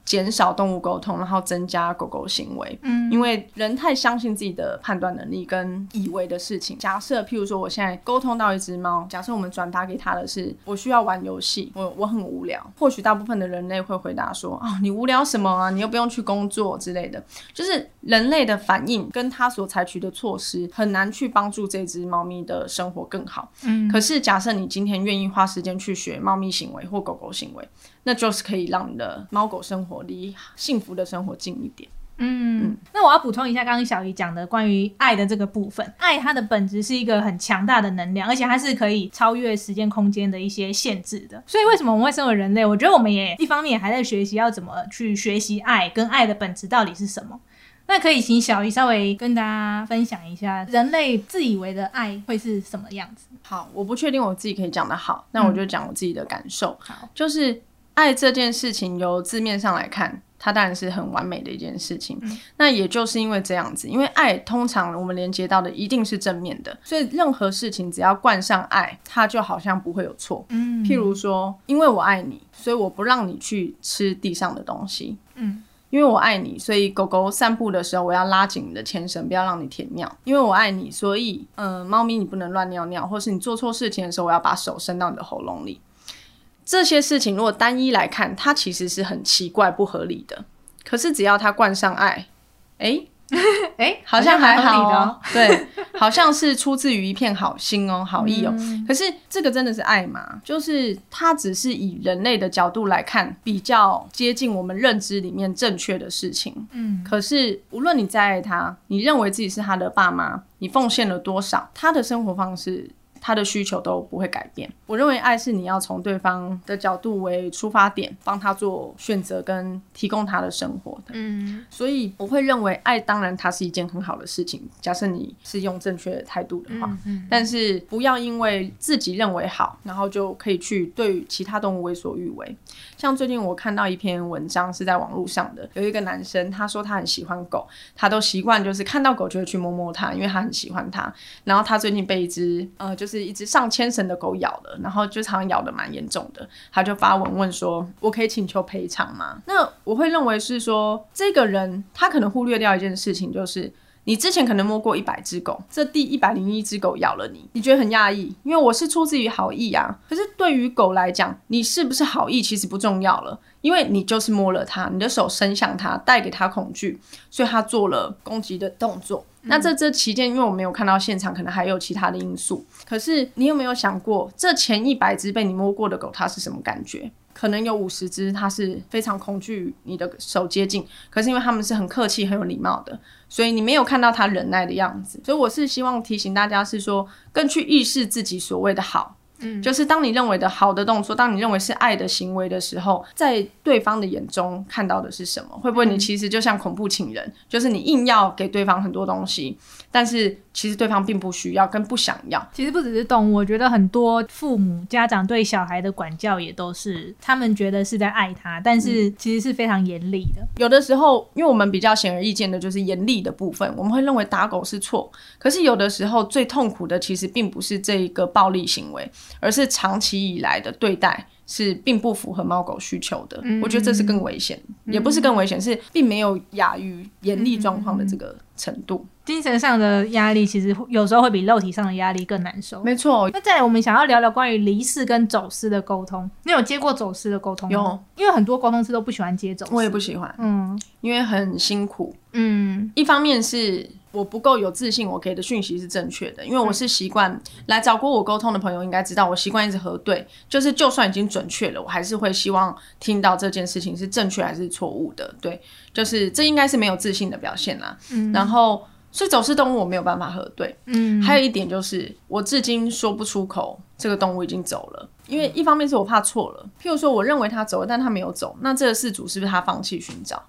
减少动物沟通，然后增加狗狗行为。嗯，因为人太相信自己的判断能力跟以为的事情。假设譬如说，我现在沟通到一只猫，假设我们转达给他的是我需要玩游戏，我我很无聊。或许大部分的人类会回答说啊，你无聊什么啊？你又不用去工作之类的。就是人类的反应跟他所采取的措施，很难去帮助这只猫咪的生活更好。嗯，可是假设你今天愿意花时间去学猫咪行为或狗狗行为。那就是可以让你的猫狗生活离幸福的生活近一点。嗯，那我要补充一下，刚刚小姨讲的关于爱的这个部分，爱它的本质是一个很强大的能量，而且它是可以超越时间空间的一些限制的。所以为什么我们会身为人类？我觉得我们也一方面还在学习要怎么去学习爱，跟爱的本质到底是什么。那可以请小姨稍微跟大家分享一下，人类自以为的爱会是什么样子？好，我不确定我自己可以讲得好，那我就讲我自己的感受。好，就是。爱这件事情，由字面上来看，它当然是很完美的一件事情。那也就是因为这样子，因为爱通常我们连接到的一定是正面的，所以任何事情只要冠上爱，它就好像不会有错。嗯，譬如说，因为我爱你，所以我不让你去吃地上的东西。嗯，因为我爱你，所以狗狗散步的时候，我要拉紧你的牵绳，不要让你舔尿。因为我爱你，所以嗯，猫咪你不能乱尿尿，或是你做错事情的时候，我要把手伸到你的喉咙里。这些事情如果单一来看，它其实是很奇怪、不合理的。可是只要它冠上爱，哎哎，好像还好哦。对，好像是出自于一片好心哦、好意哦。可是这个真的是爱吗？就是它只是以人类的角度来看，比较接近我们认知里面正确的事情。嗯。可是无论你再爱他，你认为自己是他的爸妈，你奉献了多少，他的生活方式。他的需求都不会改变。我认为爱是你要从对方的角度为出发点，帮他做选择跟提供他的生活的。嗯，所以我会认为爱当然它是一件很好的事情。假设你是用正确的态度的话，嗯但是不要因为自己认为好，然后就可以去对其他动物为所欲为。像最近我看到一篇文章是在网络上的，有一个男生他说他很喜欢狗，他都习惯就是看到狗就会去摸摸它，因为他很喜欢它。然后他最近被一只呃就是。是一只上千绳的狗咬了，然后就常咬的蛮严重的，他就发文问说：“我可以请求赔偿吗？”那我会认为是说，这个人他可能忽略掉一件事情，就是你之前可能摸过一百只狗，这第一百零一只狗咬了你，你觉得很讶异，因为我是出自于好意啊。可是对于狗来讲，你是不是好意其实不重要了。因为你就是摸了它，你的手伸向它，带给它恐惧，所以它做了攻击的动作。那在这期间，因为我没有看到现场，可能还有其他的因素。可是你有没有想过，这前一百只被你摸过的狗，它是什么感觉？可能有五十只，它是非常恐惧你的手接近。可是因为他们是很客气、很有礼貌的，所以你没有看到它忍耐的样子。所以我是希望提醒大家，是说更去意识自己所谓的好。嗯，就是当你认为的好的动作，当你认为是爱的行为的时候，在对方的眼中看到的是什么？会不会你其实就像恐怖情人，就是你硬要给对方很多东西，但是其实对方并不需要跟不想要。其实不只是动物，我觉得很多父母家长对小孩的管教也都是，他们觉得是在爱他，但是其实是非常严厉的。有的时候，因为我们比较显而易见的就是严厉的部分，我们会认为打狗是错。可是有的时候最痛苦的其实并不是这一个暴力行为。而是长期以来的对待是并不符合猫狗需求的，我觉得这是更危险，也不是更危险，是并没有亚于严厉状况的这个程度。精神上的压力其实有时候会比肉体上的压力更难受。没错。那再来，我们想要聊聊关于离世跟走失的沟通。你有接过走失的沟通吗？有，因为很多沟通师都不喜欢接走。我也不喜欢，嗯，因为很辛苦。嗯，一方面是。我不够有自信，我给的讯息是正确的，因为我是习惯来找过我沟通的朋友应该知道，我习惯一直核对，就是就算已经准确了，我还是会希望听到这件事情是正确还是错误的。对，就是这应该是没有自信的表现啦。嗯，然后所以走私动物我没有办法核对。嗯，还有一点就是我至今说不出口这个动物已经走了，因为一方面是我怕错了，譬如说我认为它走了，但它没有走，那这个事主是不是他放弃寻找？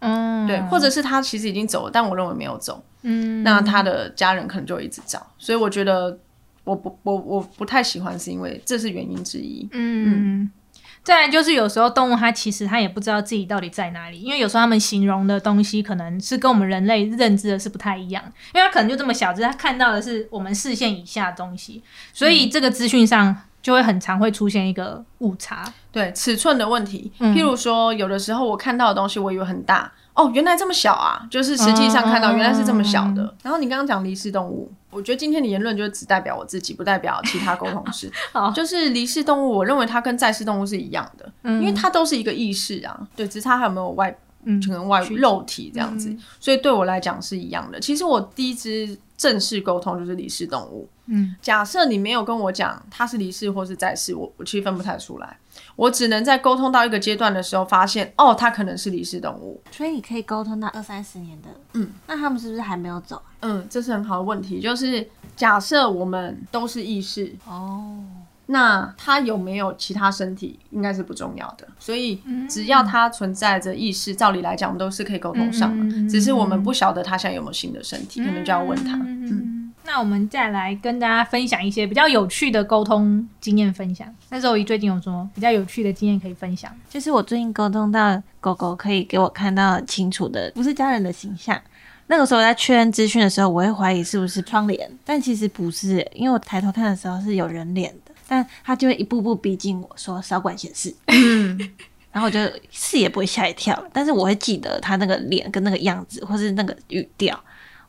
嗯，对，或者是他其实已经走了，但我认为没有走。嗯，那他的家人可能就一直找，所以我觉得我不我我不太喜欢，是因为这是原因之一。嗯，再来就是有时候动物它其实它也不知道自己到底在哪里，因为有时候他们形容的东西可能是跟我们人类认知的是不太一样，因为它可能就这么小只，它看到的是我们视线以下的东西，所以这个资讯上就会很常会出现一个误差。对尺寸的问题，譬如说有的时候我看到的东西，我以为很大。哦，原来这么小啊！就是实际上看到原来是这么小的。然后你刚刚讲离世动物，我觉得今天的言论就只代表我自己，不代表其他沟通师。就是离世动物，我认为它跟在世动物是一样的，因为它都是一个意识啊。对，只是它还有没有外，可能外肉体这样子。所以对我来讲是一样的。其实我第一只正式沟通就是离世动物。嗯，假设你没有跟我讲它是离世或是在世，我我其实分不太出来。我只能在沟通到一个阶段的时候，发现哦，它可能是离世动物。所以你可以沟通到二三十年的，嗯，那他们是不是还没有走？嗯，这是很好的问题。就是假设我们都是意识哦，那它有没有其他身体，应该是不重要的。所以只要它存在着意识，照理来讲，我们都是可以沟通上的。只是我们不晓得它现在有没有新的身体，可能就要问他。嗯。那我们再来跟大家分享一些比较有趣的沟通经验分享。那周怡最近有什么比较有趣的经验可以分享？就是我最近沟通到狗狗可以给我看到清楚的，不是家人的形象。那个时候在确认资讯的时候，我会怀疑是不是窗帘，但其实不是，因为我抬头看的时候是有人脸的，但他就会一步步逼近我说少管闲事，然后我就是也不会吓一跳，但是我会记得他那个脸跟那个样子，或是那个语调。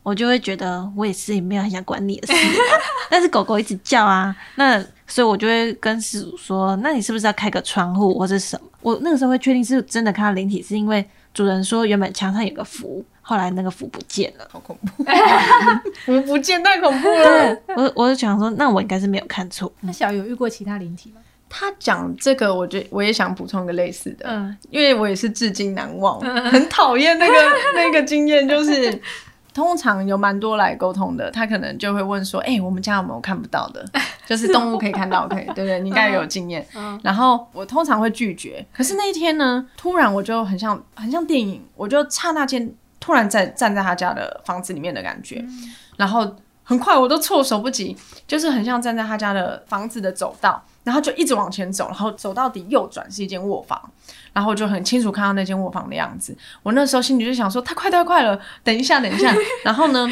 我就会觉得我也是也没有很想管你的事，但是狗狗一直叫啊，那所以我就会跟事主说，那你是不是要开个窗户或者什么？我那个时候会确定是真的看到灵体，是因为主人说原本墙上有个符，后来那个符不见了，好恐怖，符不见太恐怖了。我我就想说，那我应该是没有看错。那小有遇过其他灵体吗？他讲这个，我觉我也想补充一个类似的，嗯，因为我也是至今难忘，很讨厌那个那个经验，就是。通常有蛮多来沟通的，他可能就会问说：“哎，我们家有没有看不到的？就是动物可以看到，可以，对不对？你应该有经验。”然后我通常会拒绝。可是那一天呢，突然我就很像很像电影，我就刹那间突然在站在他家的房子里面的感觉，然后很快我都措手不及，就是很像站在他家的房子的走道。然后就一直往前走，然后走到底右转是一间卧房，然后我就很清楚看到那间卧房的样子。我那时候心里就想说：太快太快了，等一下等一下。然后呢，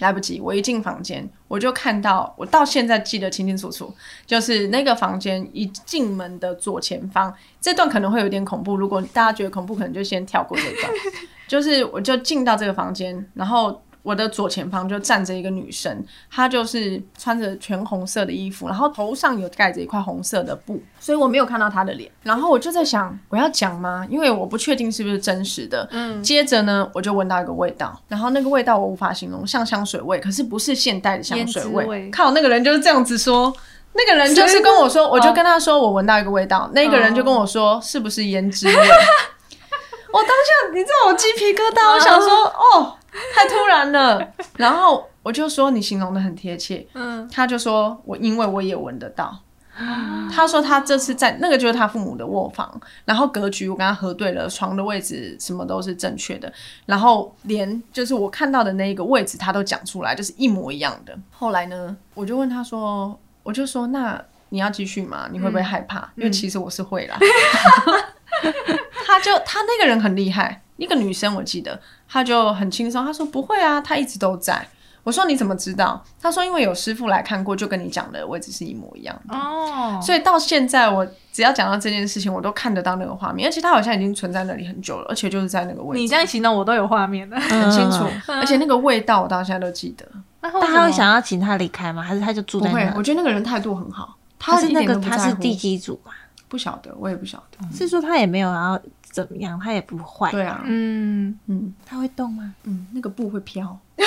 来不及，我一进房间，我就看到，我到现在记得清清楚楚，就是那个房间一进门的左前方，这段可能会有点恐怖。如果大家觉得恐怖，可能就先跳过这段。就是我就进到这个房间，然后。我的左前方就站着一个女生，她就是穿着全红色的衣服，然后头上有盖着一块红色的布，所以我没有看到她的脸。然后我就在想，我要讲吗？因为我不确定是不是真实的。嗯。接着呢，我就闻到一个味道，然后那个味道我无法形容，像香水味，可是不是现代的香水味。靠，那个人就是这样子说，那个人就是跟我说，我就跟他说，我闻到一个味道，那个人就跟我说，是不是胭脂味？我当下，你知道我鸡皮疙瘩，我想说，哦。太突然了，然后我就说你形容的很贴切，嗯，他就说我因为我也闻得到，他说他这次在那个就是他父母的卧房，然后格局我跟他核对了，床的位置什么都是正确的，然后连就是我看到的那一个位置他都讲出来，就是一模一样的。后来呢，我就问他说，我就说那你要继续吗？你会不会害怕？因为其实我是会啦。他就他那个人很厉害。一个女生，我记得，她就很轻松。她说：“不会啊，她一直都在。”我说：“你怎么知道？”她说：“因为有师傅来看过，就跟你讲的位置是一模一样的。”哦，所以到现在，我只要讲到这件事情，我都看得到那个画面，而且它好像已经存在那里很久了，而且就是在那个位置。你这样形容，我都有画面的，很清楚。而且那个味道，我到现在都记得。那他会想要请他离开吗？还是他就住在那？我觉得那个人态度很好。他是那个他是地基组嘛？不晓得，我也不晓得。是说他也没有要。怎么样？它也不坏。对啊，嗯嗯，它会动吗？嗯，那个布会飘。所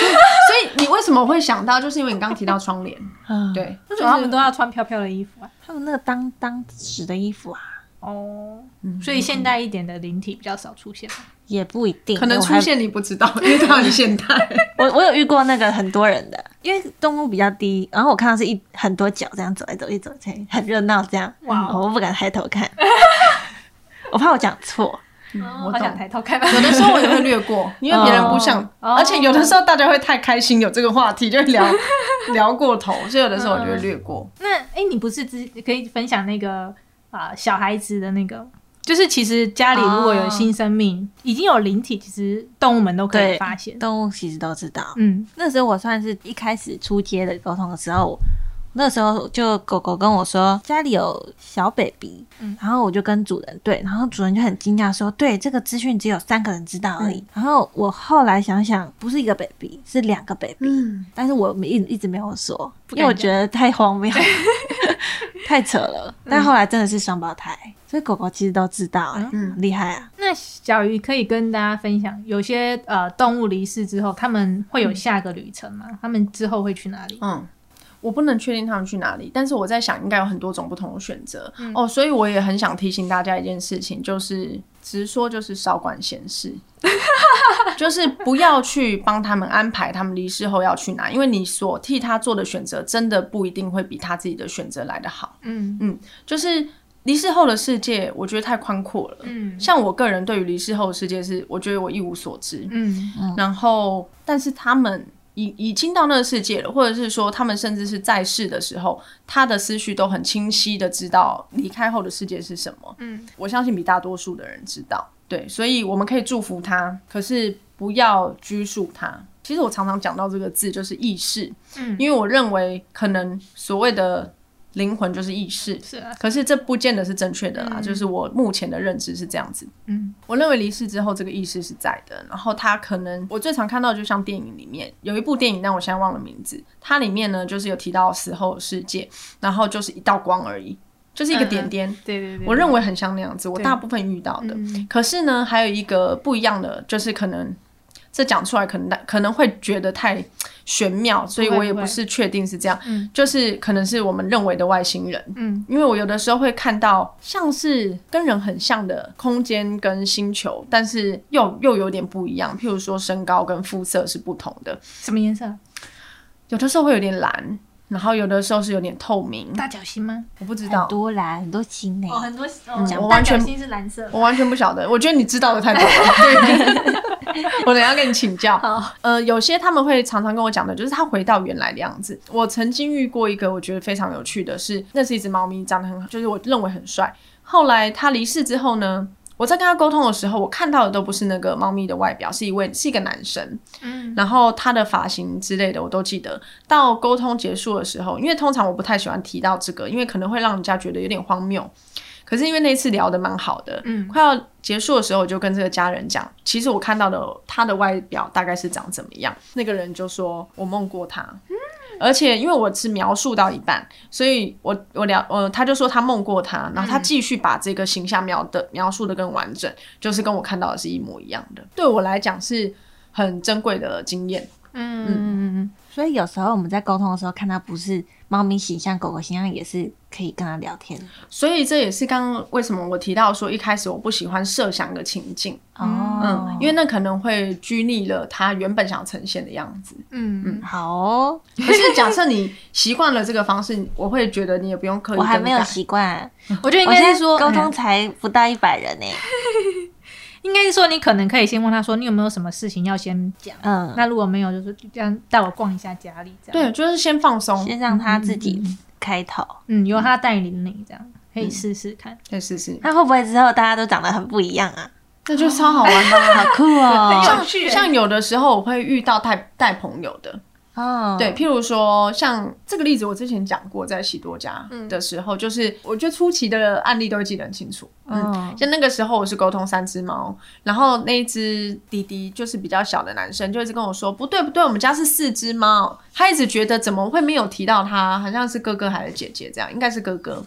以你为什么会想到？就是因为你刚提到窗帘。嗯，对。为什么他们都要穿飘飘的衣服啊？他们那个当当时的衣服啊。哦，所以现代一点的灵体比较少出现。也不一定，可能出现你不知道，因为它很现代。我我有遇过那个很多人的，因为动物比较低，然后我看到是一很多脚这样走来走去走去，很热闹这样。哇，我不敢抬头看。我怕我讲错，我好想抬头看。有的时候我也会略过，因为别人不想，而且有的时候大家会太开心有这个话题，就聊 聊过头，所以有的时候我就会略过。那哎，你不是之可以分享那个啊小孩子的那个，就是其实家里如果有新生命，已经有灵体，其实动物们都可以发现，动物其实都知道。嗯，那时候我算是一开始出街的沟通的时候。那时候就狗狗跟我说家里有小 baby，嗯，然后我就跟主人对，然后主人就很惊讶说，对，这个资讯只有三个人知道而已。然后我后来想想，不是一个 baby，是两个 baby，嗯，但是我一一直没有说，因为我觉得太荒谬，太扯了。但后来真的是双胞胎，所以狗狗其实都知道，嗯，厉害啊。那小鱼可以跟大家分享，有些呃动物离世之后，他们会有下个旅程吗？他们之后会去哪里？嗯。我不能确定他们去哪里，但是我在想，应该有很多种不同的选择哦。所以我也很想提醒大家一件事情，就是直说就是少管闲事，就是不要去帮他们安排他们离世后要去哪，因为你所替他做的选择，真的不一定会比他自己的选择来得好。嗯嗯，就是离世后的世界，我觉得太宽阔了。嗯，像我个人对于离世后的世界是，我觉得我一无所知。嗯嗯，然后但是他们。已已经到那个世界了，或者是说他们甚至是在世的时候，他的思绪都很清晰的知道离开后的世界是什么。嗯，我相信比大多数的人知道。对，所以我们可以祝福他，可是不要拘束他。其实我常常讲到这个字，就是意识。嗯，因为我认为可能所谓的。灵魂就是意识，是啊，可是这不见得是正确的啦。就是我目前的认知是这样子。嗯，我认为离世之后，这个意识是在的。然后他可能，我最常看到，就像电影里面有一部电影，但我现在忘了名字。它里面呢，就是有提到死后世界，然后就是一道光而已，就是一个点点。对对对，我认为很像那样子。我大部分遇到的，可是呢，还有一个不一样的，就是可能。这讲出来可能可能会觉得太玄妙，所以我也不是确定是这样，嗯就是可能是我们认为的外星人。嗯，因为我有的时候会看到像是跟人很像的空间跟星球，但是又又有点不一样，譬如说身高跟肤色是不同的。什么颜色？有的时候会有点蓝。然后有的时候是有点透明，大角星吗？我不知道，很多蓝，很多星诶。哦，很多，我完全星是蓝色，我完全不晓得。我觉得你知道的太多了，我等下跟你请教。呃，有些他们会常常跟我讲的，就是他回到原来的样子。我曾经遇过一个我觉得非常有趣的是，那是一只猫咪，长得很好，就是我认为很帅。后来它离世之后呢？我在跟他沟通的时候，我看到的都不是那个猫咪的外表，是一位是一个男生，嗯，然后他的发型之类的我都记得。到沟通结束的时候，因为通常我不太喜欢提到这个，因为可能会让人家觉得有点荒谬。可是因为那次聊的蛮好的，嗯，快要结束的时候，我就跟这个家人讲，其实我看到的他的外表大概是长怎么样。那个人就说我梦过他，而且因为我是描述到一半，所以我我聊呃，他就说他梦过他，然后他继续把这个形象描的描述的更完整，就是跟我看到的是一模一样的。对我来讲是很珍贵的经验。嗯嗯嗯嗯，所以有时候我们在沟通的时候，看他不是猫咪形象、狗狗形象，也是可以跟他聊天。所以这也是刚刚为什么我提到说，一开始我不喜欢设想的情境哦，嗯，因为那可能会拘泥了他原本想呈现的样子。嗯嗯，好。可是假设你习惯了这个方式，我会觉得你也不用刻意。我还没有习惯，我觉得应该是说沟通才不到一百人呢。应该是说，你可能可以先问他说，你有没有什么事情要先讲？嗯，那如果没有，就是这样带我逛一下家里，这样。对，就是先放松，先让他自己开头。嗯，由他带领你，这样可以试试看，可以试试。那会不会之后大家都长得很不一样啊？那就超好玩的，好酷哦！像有的时候我会遇到带带朋友的。哦，对，譬如说像这个例子，我之前讲过，在喜多家的时候，就是我觉得初期的案例都会记得很清楚。嗯，像那个时候我是沟通三只猫，然后那一只滴滴就是比较小的男生，就一直跟我说不对不对，我们家是四只猫，他一直觉得怎么会没有提到他，好像是哥哥还是姐姐这样，应该是哥哥。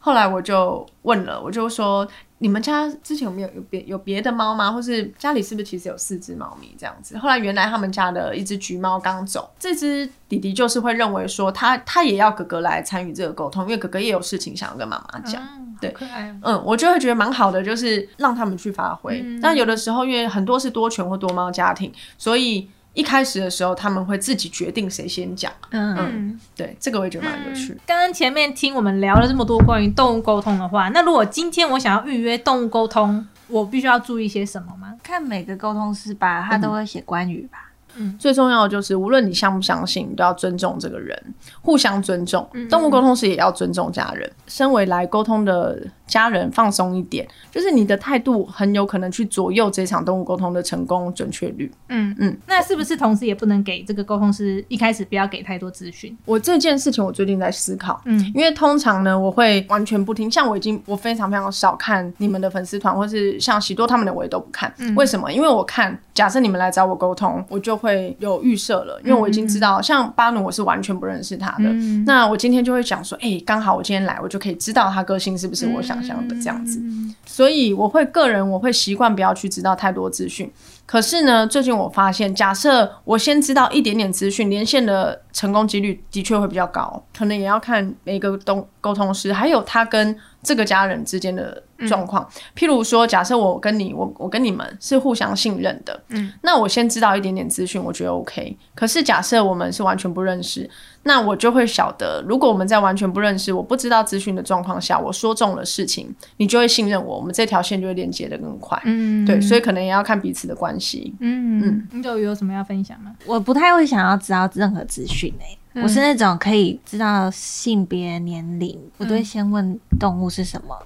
后来我就问了，我就说。你们家之前有没有有别有别的猫吗？或是家里是不是其实有四只猫咪这样子？后来原来他们家的一只橘猫刚走，这只弟弟就是会认为说他他也要哥哥来参与这个沟通，因为哥哥也有事情想要跟妈妈讲。对，嗯，我就会觉得蛮好的，就是让他们去发挥。但有的时候因为很多是多犬或多猫家庭，所以。一开始的时候，他们会自己决定谁先讲。嗯，对，这个我也觉得蛮有趣。刚刚前面听我们聊了这么多关于动物沟通的话，那如果今天我想要预约动物沟通，我必须要注意些什么吗？看每个沟通师吧，他都会写关于吧。嗯，最重要的就是，无论你相不相信，你都要尊重这个人，互相尊重。动物沟通时也要尊重家人。身为来沟通的家人，放松一点，就是你的态度很有可能去左右这场动物沟通的成功准确率。嗯嗯，那是不是同时也不能给这个沟通师一开始不要给太多资讯？我这件事情我最近在思考。嗯，因为通常呢，我会完全不听。像我已经我非常非常少看你们的粉丝团，或是像喜多他们的我也都不看。为什么？因为我看，假设你们来找我沟通，我就。会有预设了，因为我已经知道，像巴努，我是完全不认识他的。那我今天就会讲说，哎，刚好我今天来，我就可以知道他个性是不是我想象的这样子。所以我会个人，我会习惯不要去知道太多资讯。可是呢，最近我发现，假设我先知道一点点资讯，连线的成功几率的确会比较高。可能也要看每个沟沟通师，还有他跟。这个家人之间的状况，譬如说，假设我跟你，我我跟你们是互相信任的，嗯，那我先知道一点点资讯，我觉得 OK。可是假设我们是完全不认识，那我就会晓得，如果我们在完全不认识、我不知道资讯的状况下，我说中了事情，你就会信任我，我们这条线就会连接的更快，嗯，对，所以可能也要看彼此的关系，嗯嗯。你有有什么要分享吗？我不太会想要知道任何资讯诶。我是那种可以知道性别、年龄，我都会先问动物是什么，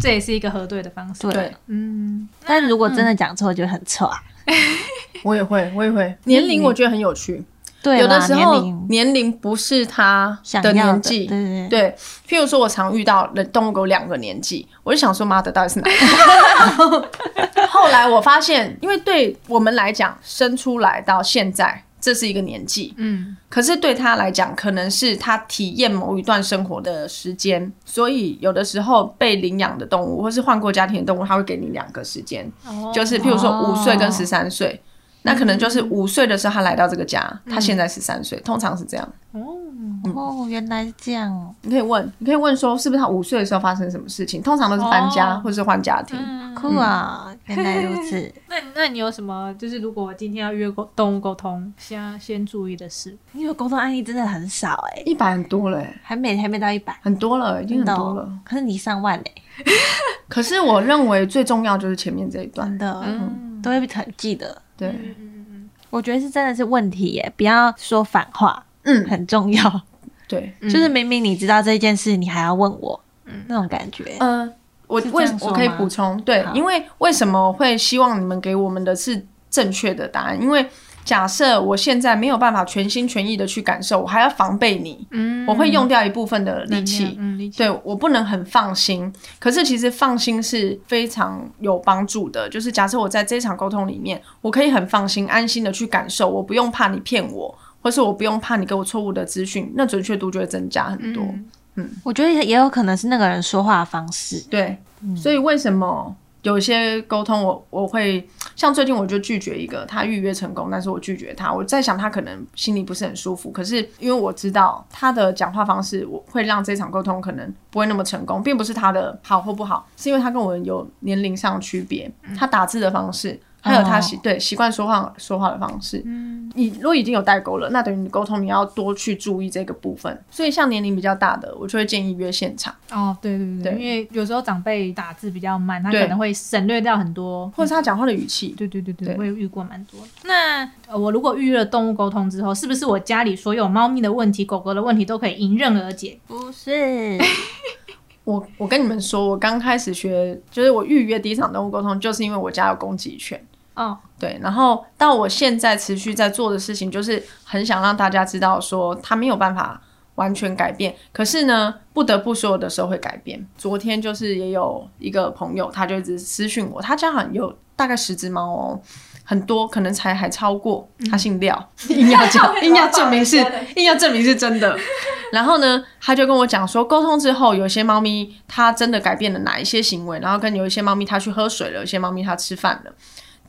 这也是一个核对的方式。对，嗯。但如果真的讲错，就很错啊。我也会，我也会。年龄我觉得很有趣。对，有的时候年龄不是他的年纪。对对对。譬如说，我常遇到人动物狗两个年纪，我就想说，妈的，到底是哪个？后来我发现，因为对我们来讲，生出来到现在。这是一个年纪，嗯，可是对他来讲，可能是他体验某一段生活的时间，所以有的时候被领养的动物，或是换过家庭的动物，他会给你两个时间，就是譬如说五岁跟十三岁，那可能就是五岁的时候他来到这个家，他现在十三岁，通常是这样。哦哦，原来是这样。你可以问，你可以问说，是不是他五岁的时候发生什么事情？通常都是搬家或者是换家庭。酷啊，原来如此。那 那你有什么？就是如果我今天要约沟动物沟通，先先注意的事？因为沟通案例真的很少哎，一百很多了，还没还没到一百，很多了，已经很多了。可是你上万嘞。可是我认为最重要就是前面这一段，真的，都会很记得。对，我觉得是真的是问题耶，不要说反话，嗯，很重要。对，就是明明你知道这件事，你还要问我，那种感觉。嗯，我为我可以补充，对，因为为什么会希望你们给我们的是正确的答案？因为假设我现在没有办法全心全意的去感受，我还要防备你，嗯，我会用掉一部分的力气，嗯，对我不能很放心。可是其实放心是非常有帮助的，就是假设我在这场沟通里面，我可以很放心、安心的去感受，我不用怕你骗我，或是我不用怕你给我错误的资讯，那准确度就会增加很多。嗯，我觉得也有可能是那个人说话的方式，对，所以为什么？有些沟通，我我会像最近我就拒绝一个他预约成功，但是我拒绝他。我在想他可能心里不是很舒服，可是因为我知道他的讲话方式，我会让这场沟通可能不会那么成功，并不是他的好或不好，是因为他跟我有年龄上区别，他打字的方式。还有他习对习惯说话说话的方式，嗯，你如果已经有代沟了，那等于你沟通你要多去注意这个部分。所以像年龄比较大的，我就会建议约现场。哦，对对对，因为有时候长辈打字比较慢，他可能会省略掉很多，或者他讲话的语气。对对对对，我也遇过蛮多。那我如果预约了动物沟通之后，是不是我家里所有猫咪的问题、狗狗的问题都可以迎刃而解？不是。我我跟你们说，我刚开始学，就是我预约第一场动物沟通，就是因为我家有攻击犬。哦，对，然后到我现在持续在做的事情，就是很想让大家知道，说他没有办法完全改变，可是呢，不得不说的时候会改变。昨天就是也有一个朋友，他就一直私讯我，他家好像有大概十只猫哦，很多，可能才还超过。他姓廖，硬要讲，硬要证明是，硬要证明是真的。然后呢，他就跟我讲说，沟通之后，有些猫咪它真的改变了哪一些行为，然后跟有一些猫咪它去喝水了，有些猫咪它吃饭了。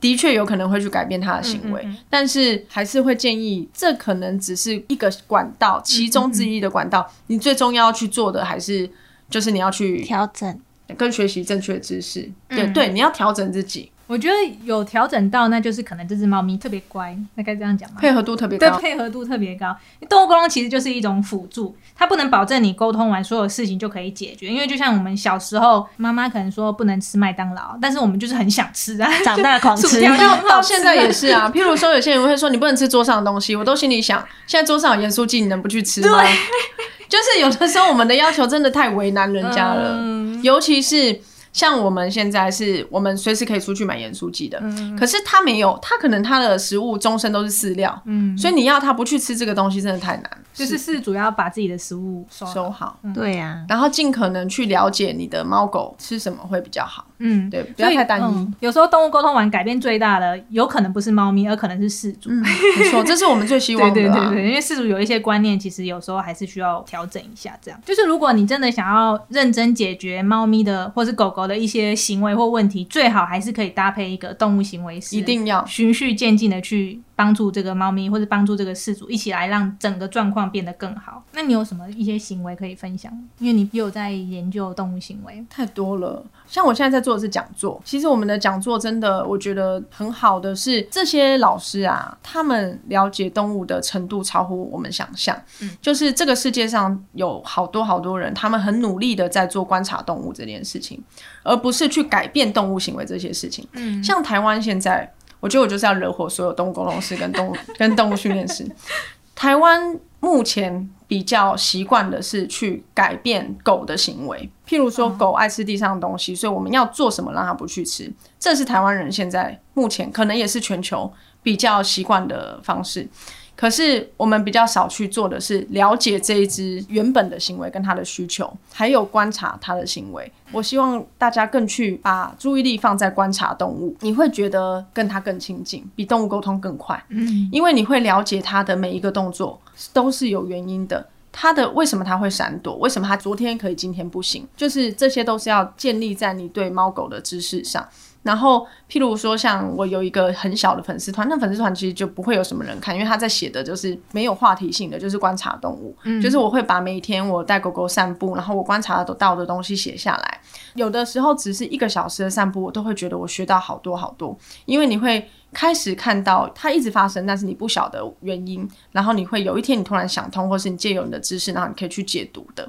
的确有可能会去改变他的行为，但是还是会建议，这可能只是一个管道，其中之一的管道。你最终要去做的，还是就是你要去调整，跟学习正确知识。对对，你要调整自己。我觉得有调整到，那就是可能这只猫咪特别乖，那该这样讲吗？配合度特别高，对，配合度特别高。动物沟通其实就是一种辅助，它不能保证你沟通完所有事情就可以解决。因为就像我们小时候，妈妈可能说不能吃麦当劳，但是我们就是很想吃啊，长大狂吃。到现在也是啊。譬如说，有些人会说你不能吃桌上的东西，我都心里想，现在桌上有盐酥鸡，你能不去吃吗？就是有的时候我们的要求真的太为难人家了，尤其是。像我们现在是我们随时可以出去买盐酥鸡的，可是他没有，他可能他的食物终身都是饲料，嗯，所以你要他不去吃这个东西，真的太难。就是是主要把自己的食物收好，对呀，然后尽可能去了解你的猫狗吃什么会比较好，嗯，对，不要太单一。有时候动物沟通完改变最大的，有可能不是猫咪，而可能是饲主。没错，这是我们最希望的。对对对对，因为饲主有一些观念，其实有时候还是需要调整一下。这样，就是如果你真的想要认真解决猫咪的或是狗狗的一些行为或问题，最好还是可以搭配一个动物行为师，一定要循序渐进的去。帮助这个猫咪，或者帮助这个事主，一起来让整个状况变得更好。那你有什么一些行为可以分享？因为你有在研究动物行为，太多了。像我现在在做的是讲座，其实我们的讲座真的，我觉得很好的是这些老师啊，他们了解动物的程度超乎我们想象。嗯，就是这个世界上有好多好多人，他们很努力的在做观察动物这件事情，而不是去改变动物行为这些事情。嗯，像台湾现在。我觉得我就是要惹火所有动物沟通师跟动物跟动物训练师。台湾目前比较习惯的是去改变狗的行为，譬如说狗爱吃地上的东西，所以我们要做什么让它不去吃？这是台湾人现在目前可能也是全球比较习惯的方式。可是我们比较少去做的是了解这一只原本的行为跟它的需求，还有观察它的行为。我希望大家更去把注意力放在观察动物，你会觉得跟它更亲近，比动物沟通更快。嗯，因为你会了解它的每一个动作都是有原因的，它的为什么它会闪躲，为什么它昨天可以今天不行，就是这些都是要建立在你对猫狗的知识上。然后，譬如说，像我有一个很小的粉丝团，那粉丝团其实就不会有什么人看，因为他在写的就是没有话题性的，就是观察动物，嗯就是我会把每一天我带狗狗散步，然后我观察到的东西写下来。有的时候只是一个小时的散步，我都会觉得我学到好多好多，因为你会。开始看到它一直发生，但是你不晓得原因，然后你会有一天你突然想通，或是你借由你的知识，然后你可以去解读的。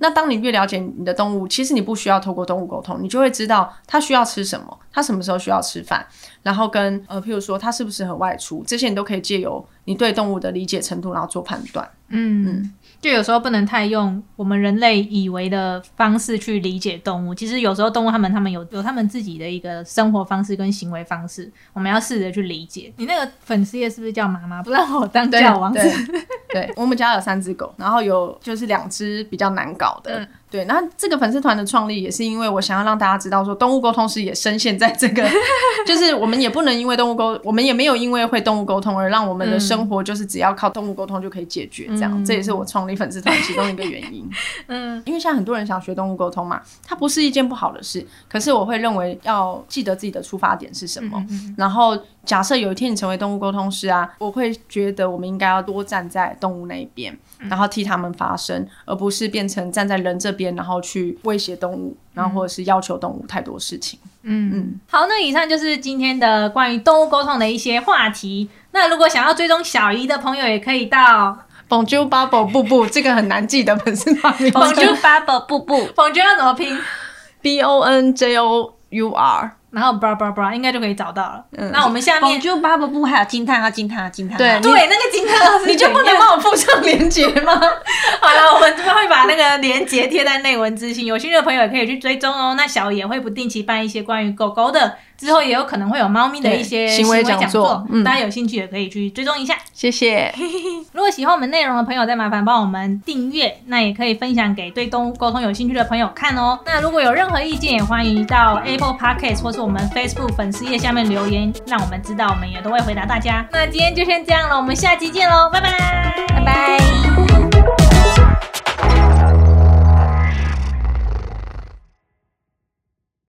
那当你越了解你的动物，其实你不需要透过动物沟通，你就会知道它需要吃什么，它什么时候需要吃饭，然后跟呃，譬如说它适不适合外出，这些你都可以借由你对动物的理解程度，然后做判断。嗯。就有时候不能太用我们人类以为的方式去理解动物，其实有时候动物他们他们有有他们自己的一个生活方式跟行为方式，我们要试着去理解。你那个粉丝页是不是叫妈妈？不让我当叫王子。对，我们家有三只狗，然后有就是两只比较难搞的。对，那这个粉丝团的创立也是因为我想要让大家知道，说动物沟通师也深陷在这个，就是我们也不能因为动物沟，我们也没有因为会动物沟通而让我们的生活就是只要靠动物沟通就可以解决，这样，这也是我创立粉丝团其中一个原因。嗯，因为现在很多人想学动物沟通嘛，它不是一件不好的事，可是我会认为要记得自己的出发点是什么，然后。假设有一天你成为动物沟通师啊，我会觉得我们应该要多站在动物那一边，然后替他们发声，而不是变成站在人这边，然后去威胁动物，然后或者是要求动物太多事情。嗯嗯。好，那以上就是今天的关于动物沟通的一些话题。那如果想要追踪小姨的朋友，也可以到 Bonjour Bubble 布布这个很难记的粉丝团。Bonjour Bubble 布布，Bonjour 要怎么拼？B O N J O U R。然后 bra bra bra 应该就可以找到了。那我们下面就 bubble 布还有惊叹啊惊叹啊惊叹号。对对，那个惊叹号你就不能帮我附上链接吗？好了，我们这边会把那个链接贴在内文资讯，有兴趣的朋友也可以去追踪哦。那小也会不定期办一些关于狗狗的。之后也有可能会有猫咪的一些行为讲座，大家有兴趣也可以去追踪一下。谢谢。如果喜欢我们内容的朋友，再麻烦帮我们订阅，那也可以分享给对动物沟通有兴趣的朋友看哦。那如果有任何意见，也欢迎到 Apple Podcast 或是我们 Facebook 粉丝页下面留言，让我们知道，我们也都会回答大家。那今天就先这样了，我们下期见喽，拜拜，拜拜。